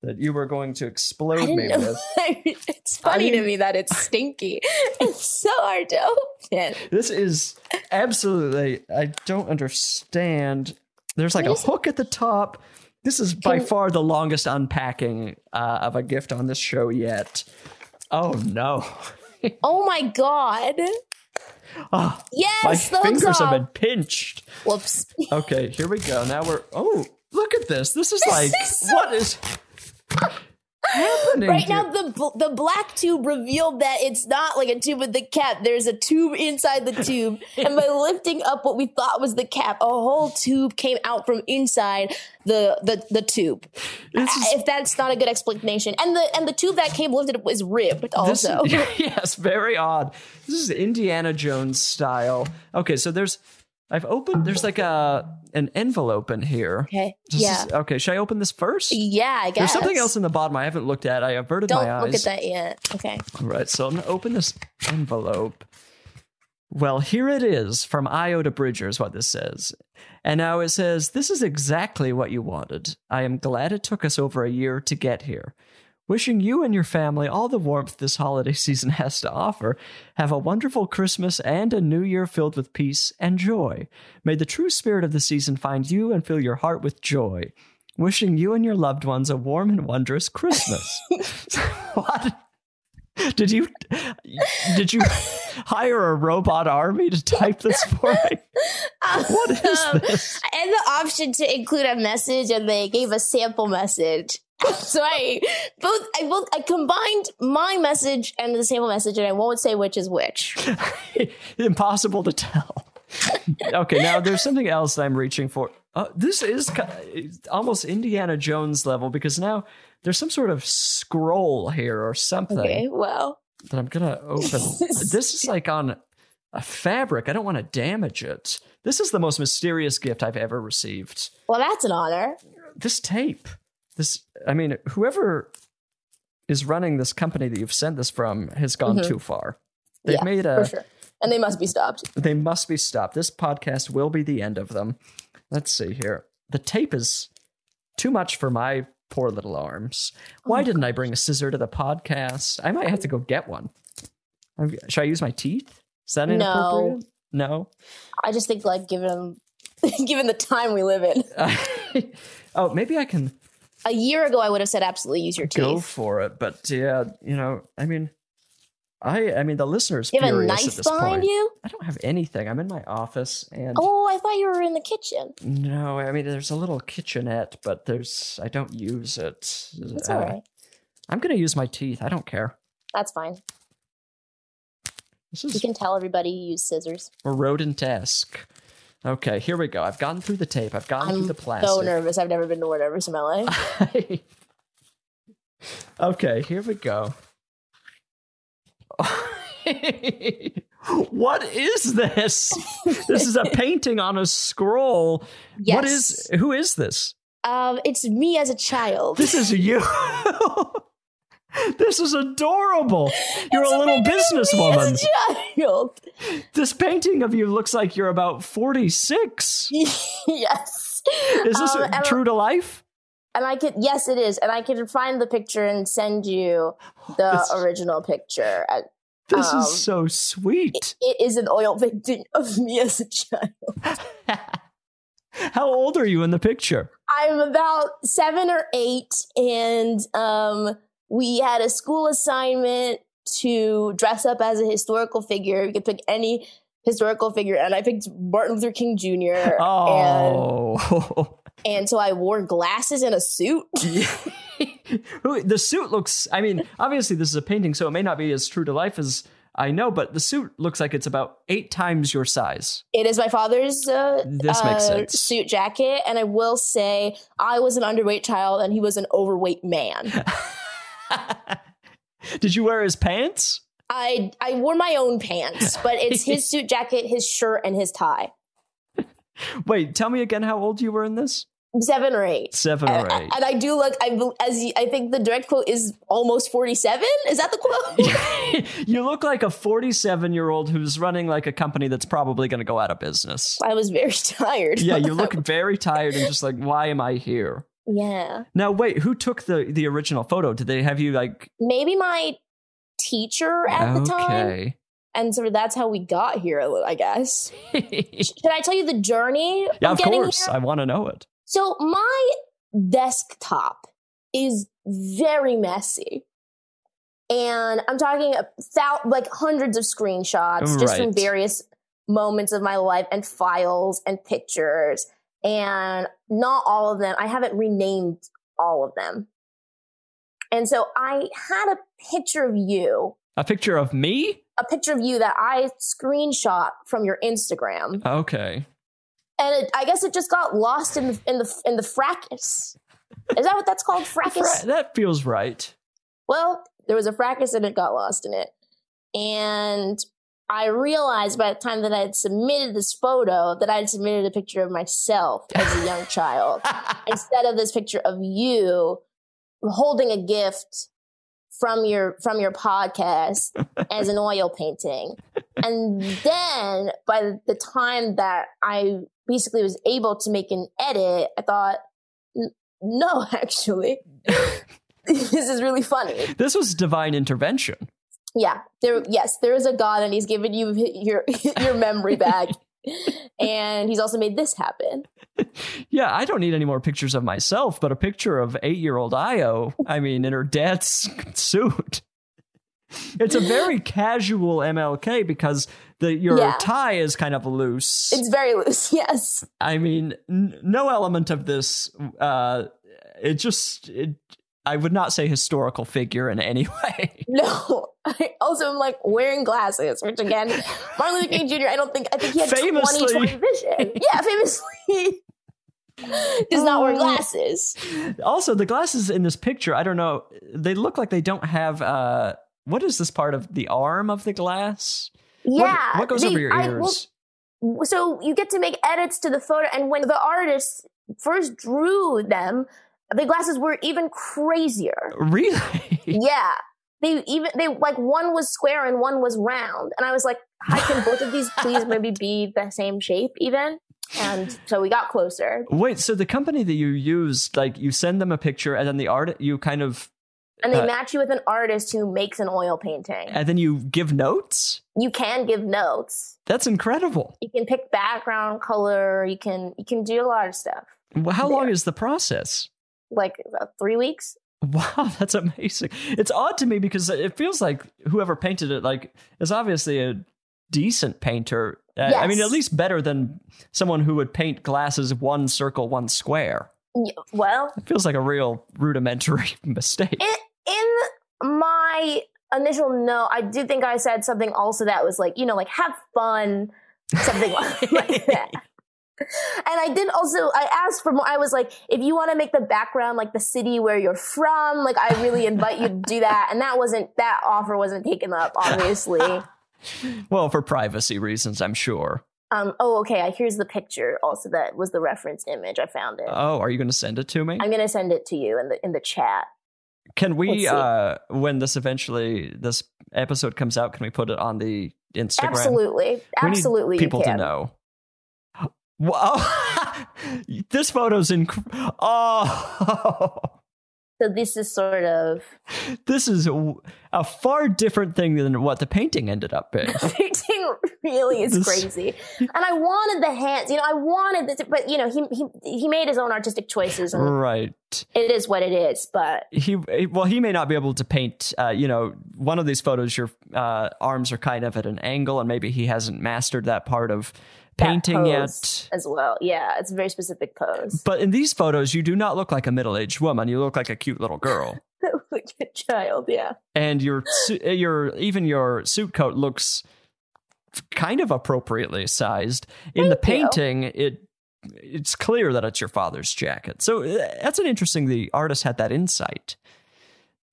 that you were going to explode I me know. with. it's funny mean- to me that it's stinky. It's so hard to open. This is absolutely. I don't understand. There's like a What it? hook at the top. This is by far the longest unpacking uh, of a gift on this show yet. Oh no! Oh my god! Oh, Yes, my fingers up. have been pinched. Whoops. Okay, here we go. Now we're. Oh, look at this. This is like is so- what is happening? Right now, the the black tube revealed that it's not like a tube with the cap. There's a tube inside the tube, and by lifting up what we thought was the cap, a whole tube came out from inside the the, the tube. This is- if that's not a good explanation, and the and the tube that came lifted up was ribbed This- also. yes, very odd. This is Indiana Jones style. Okay, so there's I've opened there's like a an envelope in here. okay. This yeah. is- okay, should I open this first? yeah. I guess There's something else in the bottom I haven't looked at. I averted Don't my eyes. Don't look at that yet. Okay. All right, so I'm gonna open this envelope. Well, here it is from Ayo to Bridger, is what this says. And now it says, This is exactly what you wanted. I am glad it took us over a year to get here. Wishing you and your family all the warmth this holiday season has to offer. Have a wonderful Christmas and a new year filled with peace and joy. May the true spirit of the season find you and fill your heart with joy. Wishing you and your loved ones a warm and wondrous Christmas. what? Did you did you hire a robot army to type this for me? What is Um, this? I had the option to include a message, and they gave a sample message. So I both I both I combined my message and the sample message, and I won't say which is which. Impossible to tell. okay, now there's something else that I'm reaching for. Uh, this is almost Indiana Jones level because now there's some sort of scroll here or something Okay, well, that I'm gonna open. this is like on a fabric. I don't want to damage it. This is the most mysterious gift I've ever received. well, that's an honor. This tape. This, I mean, whoever is running this company that you've sent this from has gone too far. They've Mm-hmm. Yeah, made for a. sure, and they must be stopped. They must be stopped. This podcast will be the end of them. Let's see here. The tape is too much for my poor little arms. Why didn't I bring a scissor to the podcast? I might have to go get one. Should I use my teeth? Is that No. inappropriate? No. I just think, like, given given the time we live in, oh, maybe I can a year ago I would have said absolutely use your teeth. go for it. But yeah, you know, I mean, I I mean the listeners You have a knife behind point. you? I don't have anything. I'm in my office and Oh, I thought you were in the kitchen. no, I mean there's a little kitchenette, but there's I don't use it. That's Uh, all right. I'm gonna use my teeth. I don't care. That's fine. This You can tell everybody you use scissors. rodent-esque. Okay, here we go. I've gone through the tape. I've gone through I'm the plastic. so nervous. I've never been to whatever smell like. okay, here we go. what is this? This is a painting on a scroll. What is who is this? Um, it's me as a child. This is you. this is adorable. You're a little businesswoman. Child. This painting of you looks like you're about 46. yes. Is this Um, true to life? And I could, yes, it is. And I can find the picture and send you the This- original picture. This um, is so sweet. It is an oil painting of me as a child. How old are you in the picture? I'm about seven or eight, and um, we had a school assignment to dress up as a historical figure. You could pick any historical figure, and I picked Martin Luther King Jr. And, Oh. and so I wore glasses and a suit. The suit looks I mean, obviously this is a painting, so it may not be as true to life as I know, but the suit looks like it's about eight times your size. It is my father's uh, This makes uh, sense. suit jacket, and I will say I was an underweight child, and he was an overweight man. Did you wear his pants? I I wore my own pants, but it's his suit jacket, his shirt, and his tie. Wait, tell me again how old you were in this? Seven or eight. Seven or eight. and I do look. I as you, I think the direct quote is almost forty-seven. Is that the quote? you look like a 47 year old who's running like a company that's probably going to go out of business. I was very tired. Yeah, you look very tired and just like, why am I here? Yeah. Now, wait, who took the the original photo? Did they have you like? Maybe my teacher at the time, and so that's how we got here. I guess. Should I tell you the journey Yeah, of getting course. here? I want to know it. So my desktop is very messy. And I'm talking about like hundreds of screenshots just from various moments of my life and files and pictures. And not all of them, I haven't renamed all of them. And so I had a picture of you, A picture of me? a picture of you that I screenshot from your Instagram. Okay. and it, I guess it just got lost in the in the in the fracas. Is that what that's called? Fracas. Fra- that feels right. well, there was a fracas and it got lost in it, and I realized by the time that I had submitted this photo that I had submitted a picture of myself as a young child instead of this picture of you holding a gift from your from your podcast as an oil painting and then by the time that i basically was able to make an edit i thought no actually this is really funny this was divine intervention. Yeah there yes there is a god and he's given you your your memory back and he's also made this happen Yeah, I don't need any more pictures of myself, but a picture of eight year old Ayo, I mean, in her dad's suit. It's a very casual MLK because the your Yeah. tie is kind of loose. it's very loose yes I mean, n- no element of this. Uh, it just. It, I would not say historical figure in any way. No. I also am like wearing glasses, which again, Martin Luther King Jr. I don't think I think he had Famously. 20 vision. Yeah, famously does not wear Oh. glasses. Also, the glasses in this picture, I don't know. They look like they don't have. Uh, what is this part of the arm of the glass? Yeah. What, goes they- over your I- ears? well, so you get to make edits to the photo, and when the artist first drew them, the glasses were even crazier. really? Yeah. They even they like one was square and one was round. And I was like, I can both of these please maybe be the same shape even? And so we got closer. Wait, so the company that you used, like you send them a picture and then the art, you kind of, And they Uh, match you with an artist who makes an oil painting. and then you give notes? You can give notes. That's incredible. You can pick background color. You can you can do a lot of stuff. Well, How long is the process? Like about three weeks. Wow, that's amazing. It's odd to me because it feels like whoever painted it like is obviously a decent painter. Uh, I mean, at least better than someone who would paint glasses one circle, one square. Well, It feels like a real rudimentary mistake. in, in my initial note, I do think I said something also that was like, you know, like have fun, something like that. And I did also, I asked for more. I was like, if you want to make the background like the city where you're from, like I really invite you to do that. And that wasn't, that offer wasn't taken up, obviously. well, for privacy reasons, I'm sure. Um, oh, okay. Here's the picture. Also, that was the reference image. I found it. Oh, are you going to send it to me? I'm gonna send it to you in the in the chat. Can we, uh, when this eventually this episode comes out, can we put it on the Instagram? Absolutely, absolutely. people to know. Wow, this photo's inc- Oh, So this is sort of this is a, a far different thing than what the painting ended up being. the painting. Really is This- crazy, and I wanted the hands. You know, I wanted this, but you know, he he he made his own artistic choices, right. it is what it is. But He well, he may not be able to paint. Uh, you know, one of these photos, your uh, arms are kind of at an angle, and maybe he hasn't mastered that part of painting yet. as well. Yeah, it's a very specific pose. But in these photos, you do not look like a middle-aged woman. You look like a cute little girl. like a child. Yeah. and your uh, your even your suit coat looks kind of appropriately sized. In the Thank you. painting, it it's clear that it's your father's jacket. So uh, that's an interesting. The artist had that insight.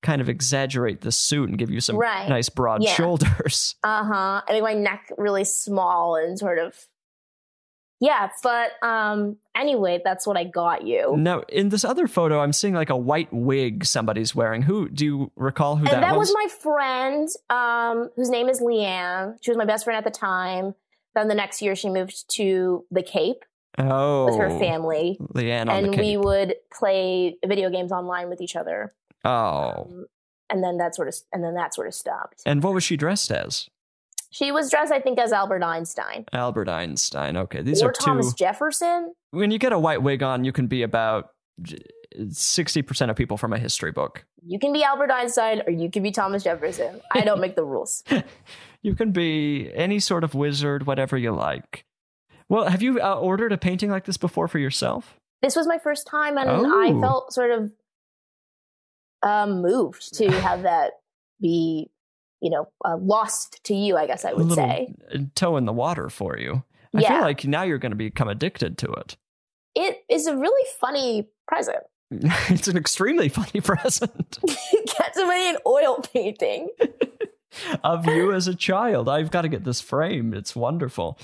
Kind of exaggerate the suit and give you some Right. nice broad Yeah. shoulders. Uh huh. I make my neck really small and sort of. Yeah, but um. Anyway, that's what I got you. Now, in this other photo, I'm seeing like a white wig somebody's wearing. Who do you recall who that was? and that, that, was? my friend, um, whose name is Leanne. She was my best friend at the time. Then the next year, she moved to the Cape oh, with her family, Leanne on and we would play video games online with each other. oh, Um, and then that sort of, and then that sort of stopped. and what was she dressed as? She was dressed, I think, as Albert Einstein Albert Einstein. Okay, these or are two. Thomas Jefferson. when you get a white wig on, you can be about sixty percent of people from a history book. You can be Albert Einstein, or you can be Thomas Jefferson. I don't make the rules. You can be any sort of wizard, whatever you like. Well, have you uh, ordered a painting like this before for yourself? this was my first time and Oh. i felt sort of um, moved to have that be you know uh, lost to you i guess I would say toe in the water for you. I Yeah. feel like now you're going to become addicted to it. it is a really funny present it's an extremely funny present get somebody an oil painting of you as a child. I've got to get this framed. It's wonderful.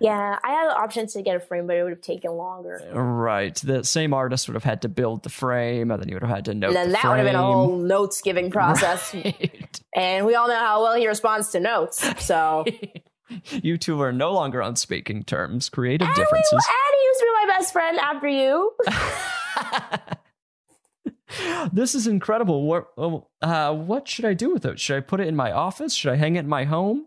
Yeah i had options to get a frame but it would have taken longer Right. The same artist would have had to build the frame, and then you would have had to note and then the that would have been a whole notes giving process Right. and we all know how well he responds to notes so you two are no longer on speaking terms. Creative and, we, and he used to be my best friend after you this is incredible. What, oh, uh, what should I do with it? Should I put it in my office? Should I hang it in my home?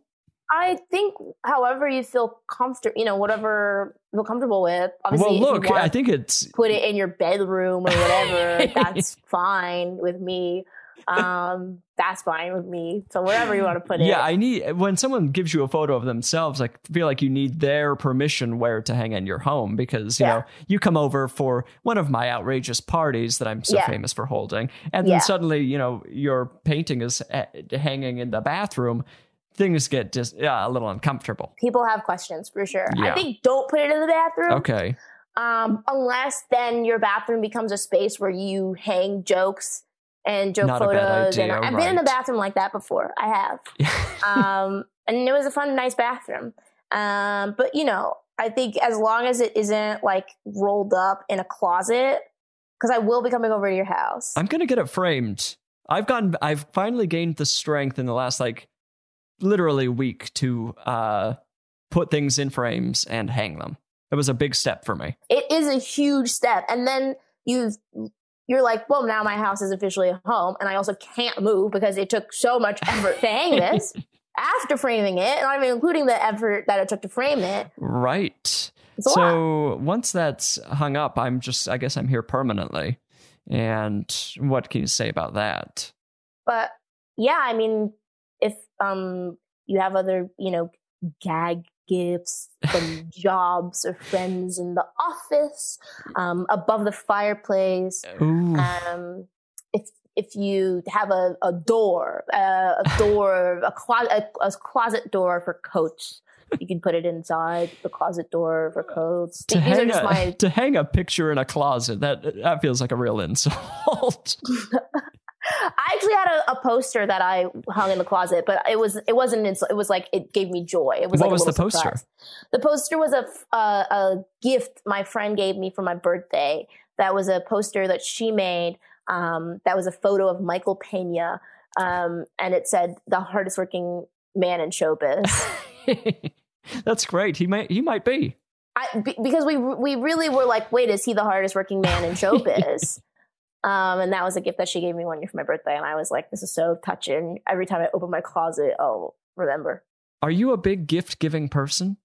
I think, however you feel comfortable, you know, whatever you feel comfortable with. Obviously, well, look, I think it's put it in your bedroom or whatever, that's fine with me. Um, that's fine with me. So wherever you want to put it. yeah. I need when someone gives you a photo of themselves, I feel like you need their permission where to hang in your home because you Yeah. know you come over for one of my outrageous parties that I'm so Yeah. famous for holding, and then Yeah. suddenly you know your painting is uh, hanging in the bathroom. Things get just yeah, a little uncomfortable. People have questions for sure. Yeah. I think don't put it in the bathroom. Okay. Um, unless then your bathroom becomes a space where you hang jokes and joke Not a bad photos. and I've been in a bathroom like that before. I have. um, and it was a fun, nice bathroom. Um, but you know, I think as long as it isn't like rolled up in a closet, because I will be coming over to your house. I'm gonna get it framed. I've gotten I've finally gained the strength in the last like literally week to uh put things in frames and hang them. It was a big step for me. it is a huge step, and then you you're like, well, now my house is officially a home, and I also can't move because it took so much effort to hang this. After framing it, not even including the effort that it took to frame it, Right. a lot. So once that's hung up, I'm just I guess I'm here permanently. And what can you say about that? But yeah, I mean, if um you have other, you know, gag gifts from jobs or friends in the office, um, above the fireplace, um, if if you have a, a door, uh, a door, a, clo- a, a closet door for coats, you can put it inside the closet door for coats. to, These hang a, my to hang a picture in a closet, that that feels like a real insult. I actually had a, a poster that I hung in the closet, but it was it wasn't it was like it gave me joy. It was What like was the poster? surprise. The poster was a uh, a gift my friend gave me for my birthday. That was a poster that she made. Um, that was a photo of Michael Pena, um, and it said the hardest working man in showbiz. That's great. He might he might be. I, be- because we we really were like, wait, is he the hardest working man in showbiz? Um, and that was a gift that she gave me one year for my birthday, and I was like, this is so touching. Every time I open my closet, I'll remember. Are you a big gift giving person?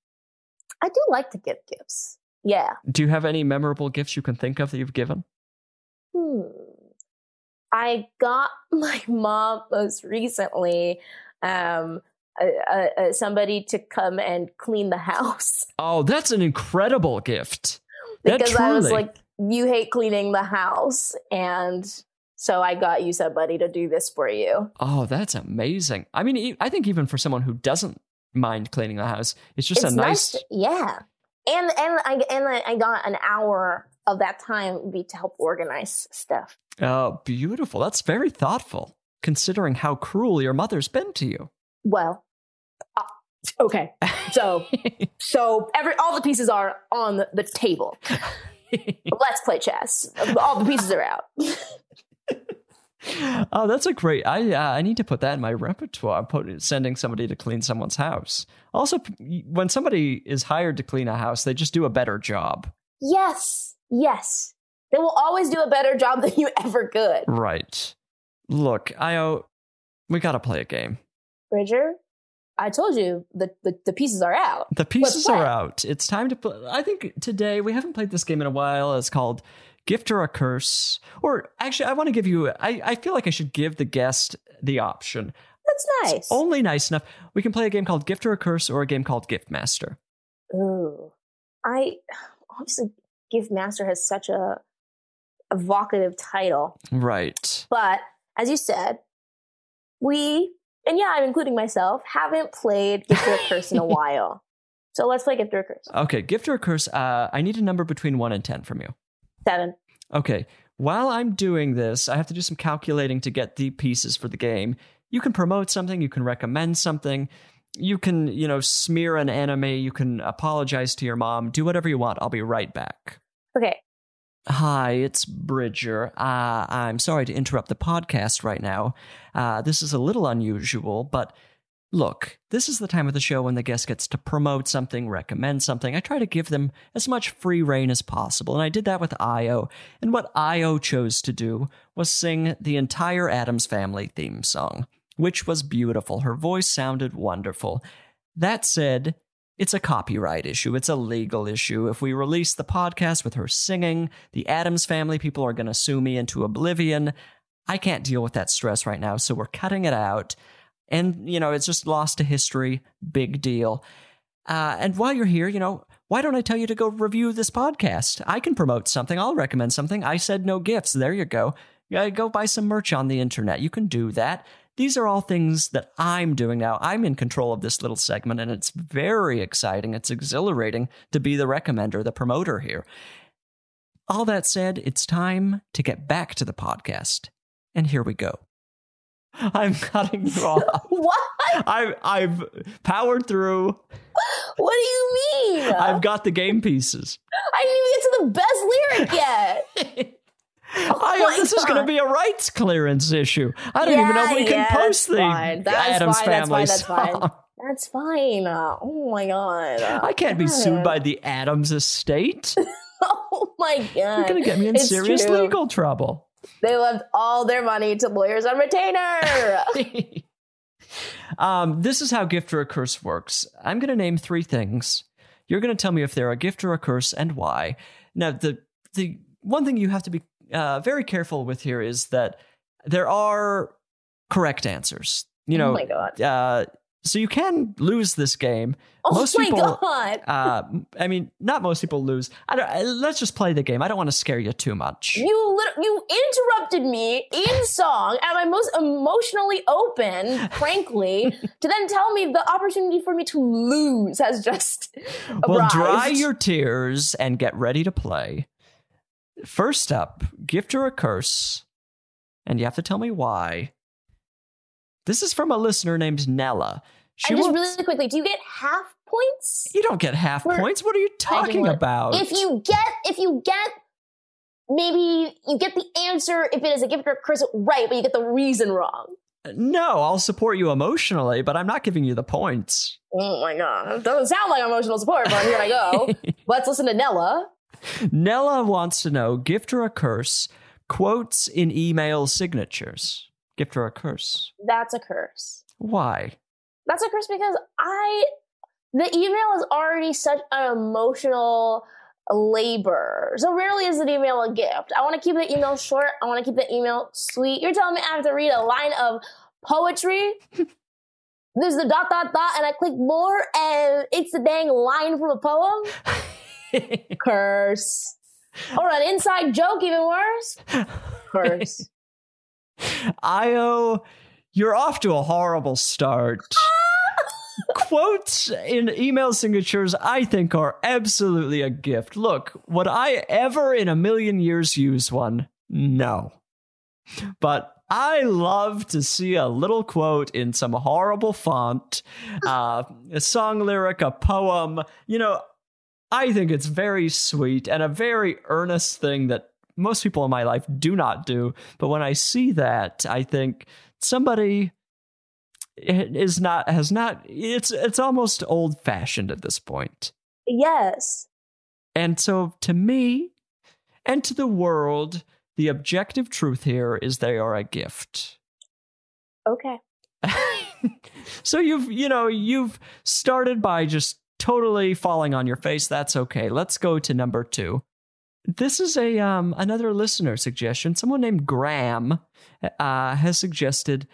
I do like to give gifts. Yeah. Do you have any memorable gifts you can think of that you've given? Hmm. I got my mom most recently um, uh, uh, uh, somebody to come and clean the house Oh, that's an incredible gift. Because I was like, you hate cleaning the house, and so I got you somebody to do this for you. Oh, that's amazing. I mean, I think even for someone who doesn't mind cleaning the house, it's just it's a nice. to- yeah. And and I and I got an hour of that time be to help organize stuff. Oh, beautiful. That's very thoughtful, considering how cruel your mother's been to you. Well, uh, okay. So so every all the pieces are on the table. Let's play chess. All the pieces are out. oh, that's a great. I uh, I need to put that in my repertoire. Put, sending somebody to clean someone's house. Also, when somebody is hired to clean a house, they just do a better job. Yes. Yes. They will always do a better job than you ever could. Right. Look, Ayo, we gotta play a game. Bridger, I told you the, the, the pieces are out. The pieces are out. It's time to play. I think today we haven't played this game in a while. It's called Gift or a Curse. Or actually, I want to give you. I, I feel like I should give the guest the option. That's nice. Only nice enough. We can play a game called Gift or a Curse or a game called Gift Master. Ooh. I obviously Gift Master has such a evocative title. Right. But as you said, we and yeah, I'm including myself, haven't played Gift or a Curse in a while. So let's play Gift or a Curse. Okay, Gift or a Curse. Uh, I need a number between one and ten from you. Seven. Okay. While I'm doing this, I have to do some calculating to get the pieces for the game. You can promote something, you can recommend something, you can, you know, smear an anime, you can apologize to your mom, do whatever you want. I'll be right back. Okay. Hi, it's Bridger. Uh, I'm sorry to interrupt the podcast right now. Uh, this is a little unusual, but look, this is the time of the show when the guest gets to promote something, recommend something. I try to give them as much free reign as possible, and I did that with Ayo. And what Ayo chose to do was sing the entire Addams Family theme song, which was beautiful. Her voice sounded wonderful. That said, it's a copyright issue. It's a legal issue. If we release the podcast with her singing, the Addams family people are going to sue me into oblivion. I can't deal with that stress right now, so we're cutting it out. And, you know, it's just lost to history. Big deal. Uh, and while you're here, you know, why don't I tell you to go review this podcast? I can promote something. I'll recommend something. I said no gifts. There you go. Yeah, go buy some merch on the internet. You can do that. These are all things that I'm doing now. I'm in control of this little segment, and it's very exciting. It's exhilarating to be the recommender, the promoter here. All that said, it's time to get back to the podcast. And here we go. I'm cutting you off. What? I've, I've powered through. What do you mean? I've got the game pieces. I didn't even get to the best lyric yet. I, my this is going to be a rights clearance issue. I don't even know if we Yeah, can post that's the fine. That's Addams fine, that's Family fine, that's fine. song. That's fine. Uh, oh my god. Uh, I can't be sued by the Addams estate. Oh my god. You're going to get me in It's serious true. legal trouble. They left all their money to lawyers on retainer. um, this is how gift or a curse works. I'm going to name three things. You're going to tell me if they're a gift or a curse and why. Now, the the one thing you have to be uh, very careful with here is that there are correct answers. You know, oh my god. uh, so you can lose this game. Oh most my people- god. Uh, I mean, not most people lose. I don't. uh, Let's just play the game. I don't want to scare you too much. You lit- you interrupted me in song at my most emotionally open, frankly, to then tell me the opportunity for me to lose has just Well, dry your tears and get ready to play. First up, gift or a curse, and you have to tell me why. This is from a listener named Nella. She and just wants- really quickly, do you get half points? you don't get half We're- points. What are you talking about? If you get if you get maybe you get the answer if it is a gift or a curse right, but you get the reason wrong. no, I'll support you emotionally, but I'm not giving you the points. Oh my god. Doesn't sound like emotional support, but here I go. Let's listen to Nella. Nella wants to know gift or a curse, quotes in email signatures. Gift or a curse. That's a curse. Why? That's a curse because I the email is already such an emotional labor. So rarely is an email a gift. I want to keep the email short. I want to keep the email sweet. You're telling me I have to read a line of poetry? There's the dot dot dot, and I click more, and it's the dang line from a poem. Curse. Or an inside joke, even worse. Curse. Ayo, you're off to a horrible start. Quotes in email signatures, I think, are absolutely a gift. Look, would I ever in a million years use one? No. But I love to see a little quote in some horrible font, uh, a song lyric, a poem. You know, I think it's very sweet and a very earnest thing that most people in my life do not do. But when I see that, I think somebody is not has not it's it's almost old fashioned at this point. yes. And so to me and to the world, the objective truth here is they are a gift. Okay. so you've you know you've started by just totally falling on your face. That's okay. Let's go to number two. This is a um another listener suggestion. Someone named graham uh has suggested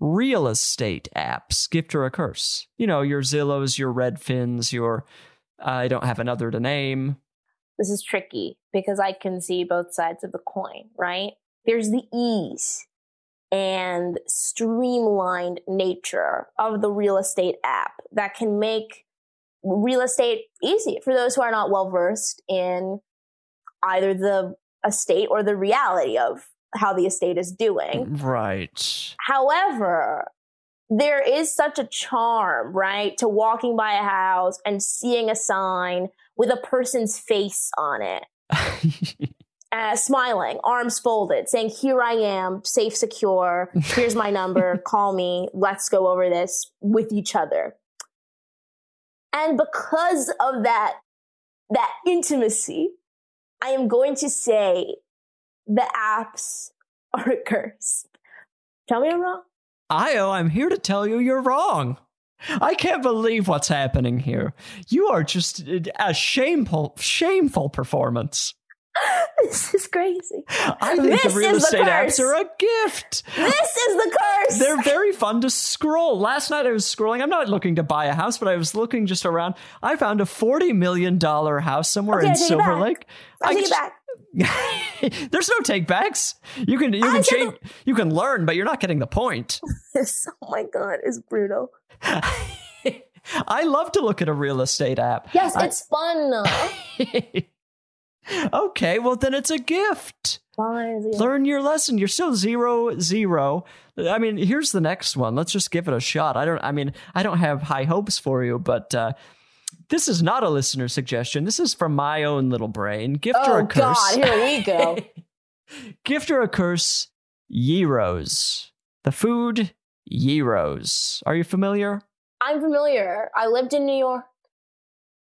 real estate apps gift or a curse. You know your zillows your redfins your i don't have another to name. This is tricky because I can see both sides of the coin, right? There's the ease and streamlined nature of the real estate app that can make real estate easy for those who are not well versed in either the estate or the reality of how the estate is doing. right However, there is such a charm, right, to walking by a house and seeing a sign with a person's face on it, uh, smiling, arms folded, saying, Here I am, safe, secure. Here's my number. Call me. Let's go over this with each other. And because of that, that intimacy, I am going to say the apps are a curse. Tell me I'm wrong. Ayo, I'm here to tell you you're wrong. I can't believe what's happening here. You are just a shameful, shameful performance. this is crazy. I think This the real is the estate apps are a gift. This is the curse. They're very fun to scroll. Last night I was scrolling. I'm not looking to buy a house, but I was looking just around. I found a forty million dollar house somewhere Okay, in I take it Silver. Lake. I'll I take it back. There's no take backs. You can you can change. You can learn, but you're not getting the point. This, oh my god, is brutal. I love to look at a real estate app. Yes, I- it's fun. Okay, well then it's a gift. Learn your lesson. You're still zero zero. I mean, here's the next one. Let's just give it a shot. I don't. I mean, I don't have high hopes for you, but uh, this is not a listener suggestion. This is from my own little brain. Gift or Oh a curse. god, here we go. Gift or a curse. Gyros. The food. Gyros. Are you familiar? I'm familiar. I lived in New York.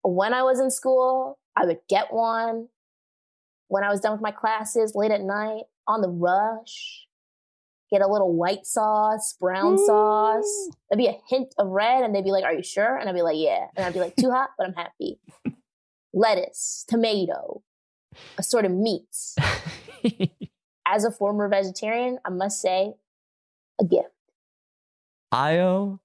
When I was in school, I would get one. When I was done with my classes late at night, on the rush, get a little white sauce, brown sauce. There'd be a hint of red, and they'd be like, Are you sure? And I'd be like, Yeah. And I'd be like, Too hot, but I'm happy. Lettuce, tomato, assorted meats. as a former vegetarian, I must say, a gift. Ayo,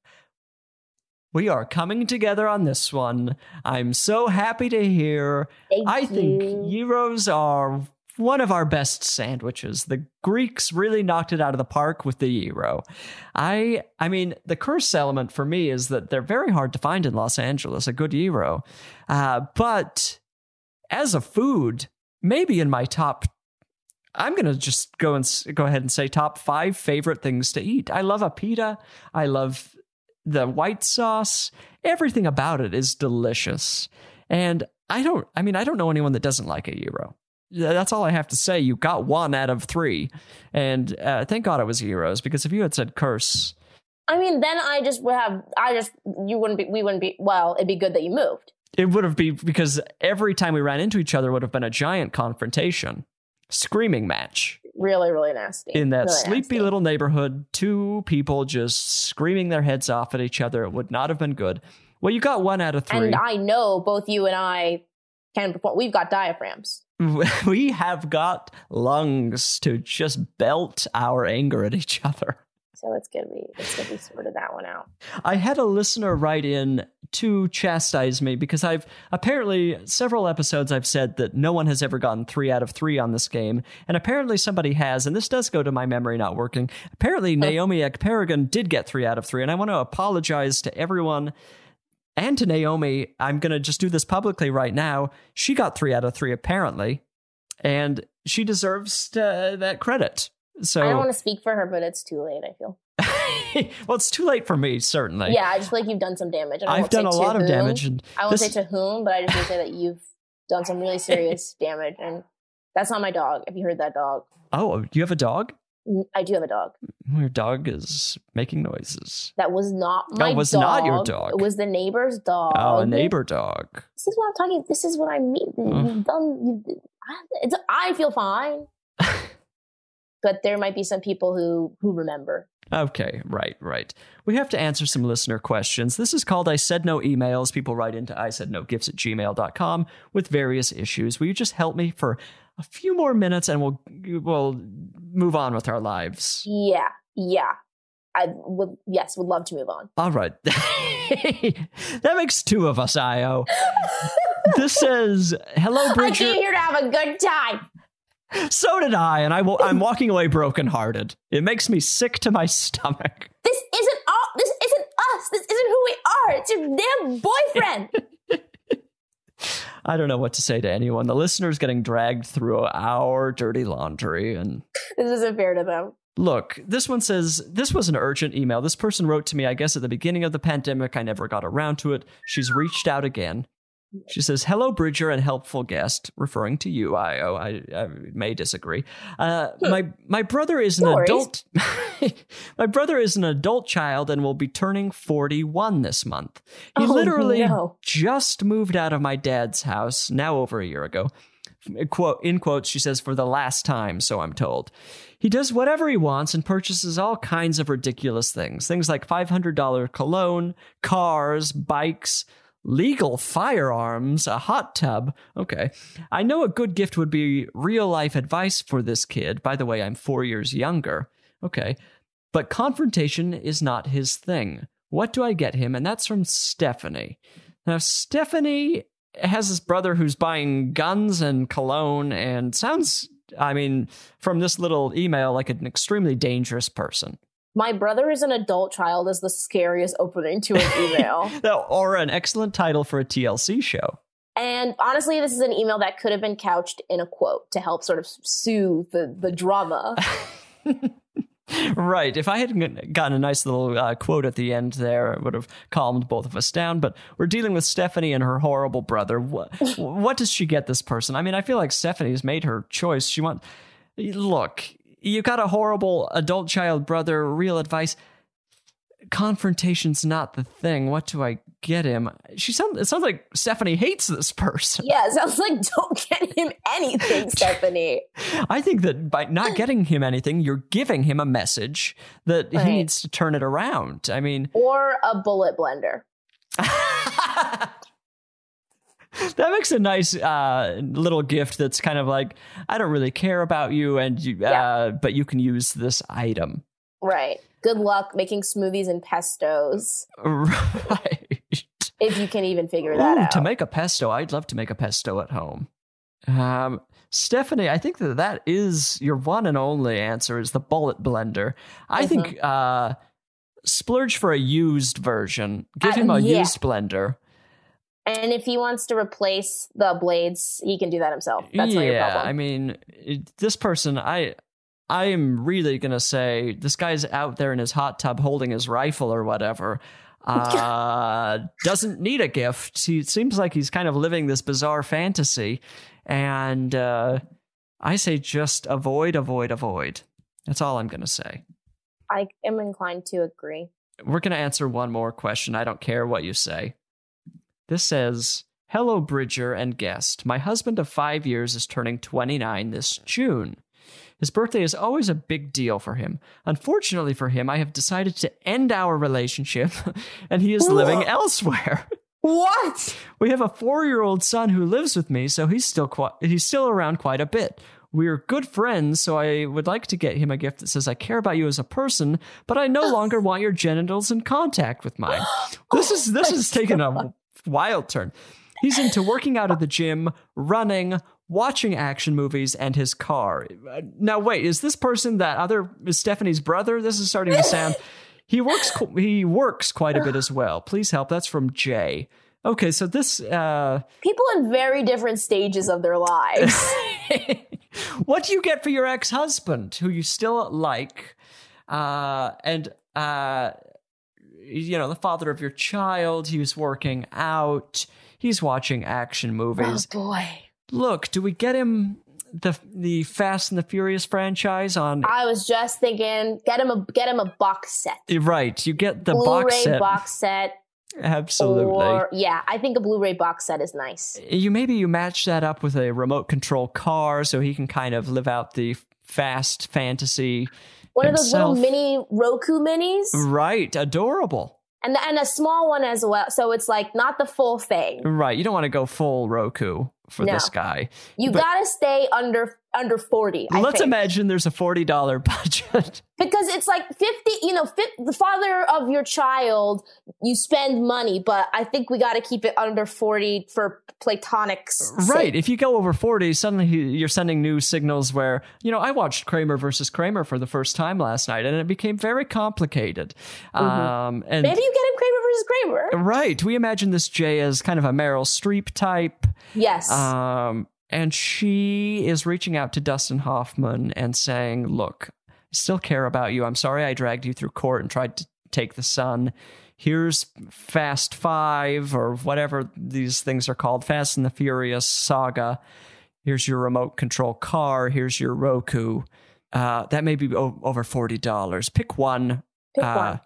we are coming together on this one. I'm so happy to hear. Thank I think gyros are one of our best sandwiches. The Greeks really knocked it out of the park with the gyro. I I mean, the curse element for me is that they're very hard to find in Los Angeles, a good gyro. Uh, but as a food, maybe in my top I'm going to just go and go ahead and say top 5 favorite things to eat. I love a pita. I love the white sauce. Everything about it is delicious. And I don't I mean, I don't know anyone that doesn't like a gyro. That's all I have to say. You got one out of three, and uh, thank God it was gyros because if you had said curse, I mean, then I just would have. I just you wouldn't be. We wouldn't be. Well, it'd be good that you moved. it would have been because every time we ran into each other would have been a giant confrontation, screaming match Really, really nasty. in that Really sleepy nasty. little neighborhood. Two people just screaming their heads off at each other. It would not have been good. Well, you got one out of three. And I know both you and I can perform. We've got diaphragms. we have got lungs to just belt our anger at each other. So it's gonna be it's gonna be sorted that one out. I had a listener write in to chastise me because I've apparently several episodes I've said that no one has ever gotten three out of three on this game, and apparently somebody has, and this does go to my memory not working. Apparently, Naomi Ekparagon did get three out of three, and I want to apologize to everyone and to Naomi. I'm going to just do this publicly right now. She got three out of three, apparently, and she deserves uh, that credit. So, I don't want to speak for her, but it's too late. I feel. well, it's too late for me, certainly. Yeah, I just feel like you've done some damage. I've done a lot of damage, and I won't this- say to whom, but I just want to say that you've done some really serious damage, and that's not my dog. If you heard that dog, Oh, do you have a dog? Mm, I do have a dog. Your dog is making noises. That was not my dog. That was dog. not your dog. It was the neighbor's dog. Oh, a neighbor dog. This is what I'm talking. This is what I mean. Mm. You've done. You've, I, it's, I feel fine, but there might be some people who who remember. Okay, right, right. We have to answer some listener questions. This is called I Said No Emails. People write into I Said No Gifts at gmail.com with various issues. Will you just help me for a few more minutes and we'll we'll move on with our lives? Yeah, yeah. I would. Yes, would love to move on. All right. that makes two of us, Ayo. This says, Hello, I Bridger. came here to have a good time. So did I, and I will, I'm walking away brokenhearted. It makes me sick to my stomach. This isn't all. This isn't us. This isn't who we are. It's your damn boyfriend. I don't know what to say to anyone. The listener's getting dragged through our dirty laundry. And this isn't fair to them. look, this one says, This was an urgent email. This person wrote to me, I guess, at the beginning of the pandemic. I never got around to it. She's reached out again. She says, Hello, Bridger and helpful guest, referring to you, Ayo. I, I may disagree. Uh, my, my brother is an worries. adult. my brother is an adult child and will be turning 41 this month. He Oh, literally no. just moved out of my dad's house now over a year ago. Quote, in quotes, she says, for the last time, so I'm told. He does whatever he wants and purchases all kinds of ridiculous things. Things like $500 cologne, cars, bikes, legal firearms, a hot tub. Okay. I know a good gift would be real life advice for this kid. By the way, I'm four years younger. Okay. But confrontation is not his thing. What do I get him? And that's from Stephanie. Now, Stephanie has this brother who's buying guns and cologne and sounds, I mean, from this little email, like an extremely dangerous person. My brother is an adult child is the scariest opening to an email. or an excellent title for a TLC show. and honestly, this is an email that could have been couched in a quote to help sort of soothe the, the drama. Right. If I had gotten a nice little uh, quote at the end there, it would have calmed both of us down. But we're dealing with Stephanie and her horrible brother. What, what does she get this person? I mean, I feel like Stephanie's made her choice. She want look. You got a horrible adult child brother. Real advice. Confrontation's not the thing. What do I get him? She sounds. It sounds like Stephanie hates this person. yeah, it sounds like don't get him anything, Stephanie. I think that by not getting him anything, you're giving him a message that Right. he needs to turn it around. I mean, Or a bullet blender. that makes a nice uh, little gift that's kind of like I don't really care about you, and you, uh, but you can use this item. Right. Good luck making smoothies and pestos Right. if you can even figure that Ooh, out. to make a pesto, I'd love to make a pesto at home. Um, Stephanie, I think that that is your one and only answer is the bullet blender. I Mm-hmm. think uh, splurge for a used version. Give Uh, him a yeah. used blender. And if he wants to replace the blades, he can do that himself. That's not your yeah, problem. I mean, it, this person, I, I am really gonna say this guy's out there in his hot tub holding his rifle or whatever. Uh, doesn't need a gift. He it seems like he's kind of living this bizarre fantasy, and uh, I say just avoid, avoid, avoid. That's all I'm gonna say. I am inclined to agree. We're gonna answer one more question. I don't care what you say. This says, Hello, Bridger and guest. My husband of five years is turning 29 this June. His birthday is always a big deal for him. Unfortunately for him, I have decided to end our relationship and he is living elsewhere. What? We have a four-year-old son who lives with me, so he's still quite, he's still around quite a bit. We're good friends, so I would like to get him a gift that says I care about you as a person, but I no longer want your genitals in contact with mine. This is this is taking a wild turn. He's into working out at the gym, running, watching action movies, and his car. Now, wait, is this person that other is Stephanie's brother? This is starting to sound. He works. He works quite a bit as well. Please help. That's from Jay. Okay, so this. Uh, People in very different stages of their lives. what do you get for your ex-husband, who you still like, uh, and uh, you know the father of your child? He's working out. He's watching action movies. oh boy. Look, do we get him the the Fast and the Furious franchise on? I was just thinking, get him a get him a box set. Eh, right, you get the Blu-ray box set. box set. Absolutely. Or yeah, I think a Blu-ray box set is nice. Eh, you maybe you match that up with a remote control car so he can kind of live out the fast fantasy. One of those little mini Roku minis, Right, adorable. and and a small one as well. So it's like not the full thing. Right, you don't want to go full Roku for No. this guy. You But- gotta stay under under forty. I Let's think. imagine there's a forty dollar budget. because it's like 50 you know the father of your child you spend money but i think we got to keep it under 40 for platonics right, if you go over forty, suddenly you're sending new signals. Where you know, I watched Kramer versus Kramer for the first time last night, and it became very complicated. Um, and maybe you get him kramer versus kramer right, we imagine this Jay as kind of a Meryl Streep type. yes Um, and she is reaching out to Dustin Hoffman and saying, Look, I still care about you. I'm sorry I dragged you through court and tried to take the son. Here's Fast Five or whatever these things are called Fast and the Furious saga. Here's your remote control car. Here's your Roku. Uh, that may be o- over $40. Pick one. Pick uh, one.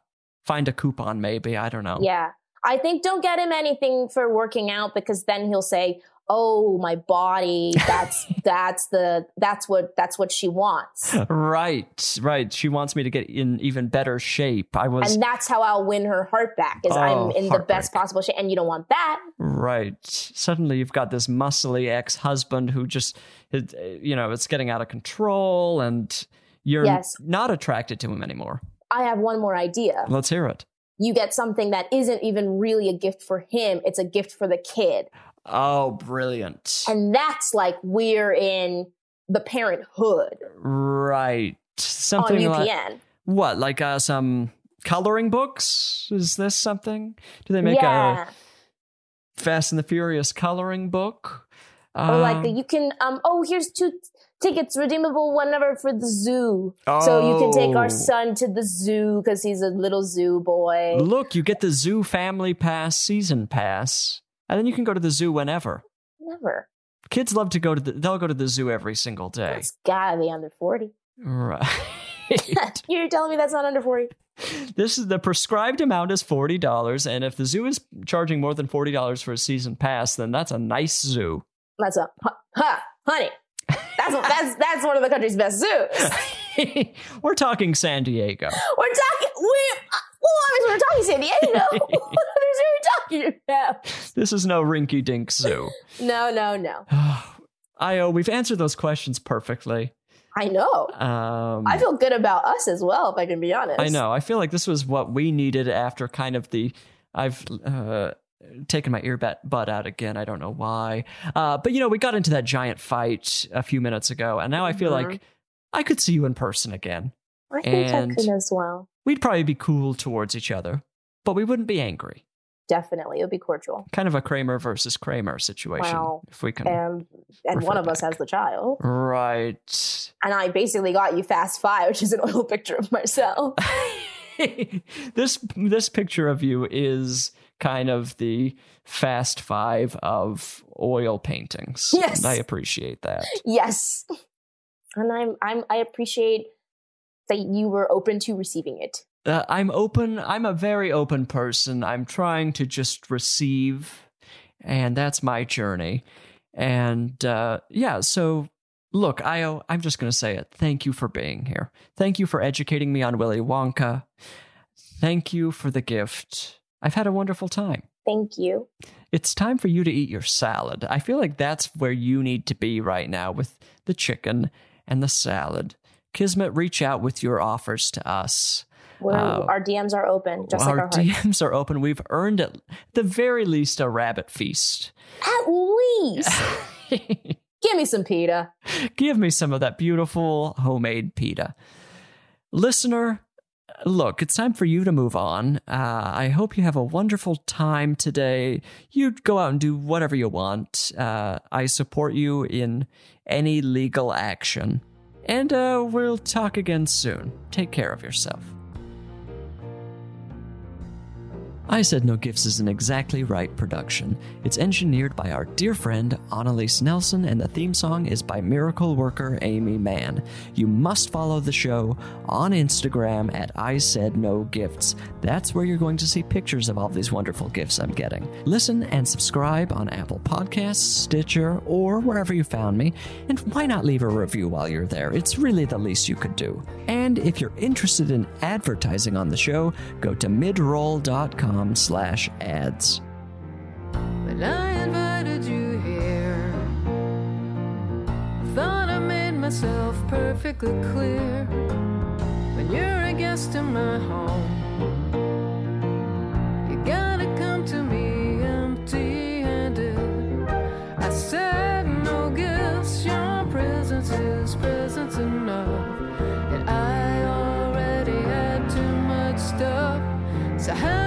Find a coupon, maybe. I don't know. yeah i think don't get him anything for working out because then he'll say oh my body that's that's the that's what that's what she wants Right, right. She wants me to get in even better shape. I was and that's how i'll win her heart back is Oh, i'm in the best possible shape and you don't want that right. Suddenly, you've got this muscly ex-husband who just, it, uh, you know, it's getting out of control, and you're Yes. not attracted to him anymore. i have one more idea Let's hear it. you get something that isn't even really a gift for him it's a gift for the kid Oh, brilliant! and that's like we're in the parenthood right, on something UPN. like what, like uh, some coloring books? Is this something? Do they make yeah, a Fast and the Furious coloring book? or like Um, the, you can um oh here's two t- tickets redeemable whenever for the zoo, so you can take Oh. our son to the zoo because he's a little zoo boy. Look, you get the Zoo Family Pass season pass, and then you can go to the zoo whenever. Never. Kids love to go to the. They'll go to the zoo every single day. That's gotta be under forty. Right. You're telling me that's not under forty? this is the prescribed amount is forty dollars, and if the zoo is charging more than forty dollars for a season pass, then that's a nice zoo. That's a huh, huh honey. That's that's that's one of the country's best zoos. We're talking San Diego. We're talking. We uh, well, obviously we're talking San Diego. zoo you have. This is no rinky dink zoo. No, no, no. Ayo, we've answered those questions perfectly. I know. Um, I feel good about us as well, if I can be honest. I know. I feel like this was what we needed after kind of the. I've uh, taken my earbud butt out again. I don't know why. Uh, but, you know, we got into that giant fight a few minutes ago, and now I feel Mhm. like I could see you in person again. I think and- I could as well. We'd probably be cool towards each other, but we wouldn't be angry. Definitely, it would be cordial. Kind of a Kramer versus Kramer situation, Wow. if we can. And and one of us has the child. Right. And I basically got you Fast Five, which is an oil picture of myself. this this picture of you is kind of the fast five of oil paintings. Yes. And I appreciate that. yes. And I'm I'm I appreciate that you were open to receiving it. Uh, I'm open. I'm a very open person. I'm trying to just receive, and that's my journey. And uh, yeah, so look, Ayo, I'm just going to say it. Thank you for being here. Thank you for educating me on Willy Wonka. Thank you for the gift. I've had a wonderful time. Thank you. It's time for you to eat your salad. I feel like that's where you need to be right now with the chicken and the salad. Kismet, reach out with your offers to us. Uh, our DMs are open, just our like our. DMs are open. We've earned at the very least a rabbit feast. At least, give me some pita. Give me some of that beautiful homemade pita. Listener, look, it's time for you to move on. Uh, I hope you have a wonderful time today. You go out and do whatever you want. Uh, I support you in any legal action. And uh, we'll talk again soon. Take care of yourself. I Said No Gifts is an exactly right production. It's engineered by our dear friend Annalise Nelson, and the theme song is by miracle worker Aimee Mann. You must follow the show on Instagram at I Said No Gifts. That's where you're going to see pictures of all these wonderful gifts I'm getting. Listen and subscribe on Apple Podcasts, Stitcher, or wherever you found me. And why not leave a review while you're there? It's really the least you could do. And if you're interested in advertising on the show, go to midroll.com slash ads. When I invited you here, thought I made myself perfectly clear. When you're a guest in my home, you gotta come to me empty handed. I said no gifts, your presence is presence enough. And I already had too much stuff. So how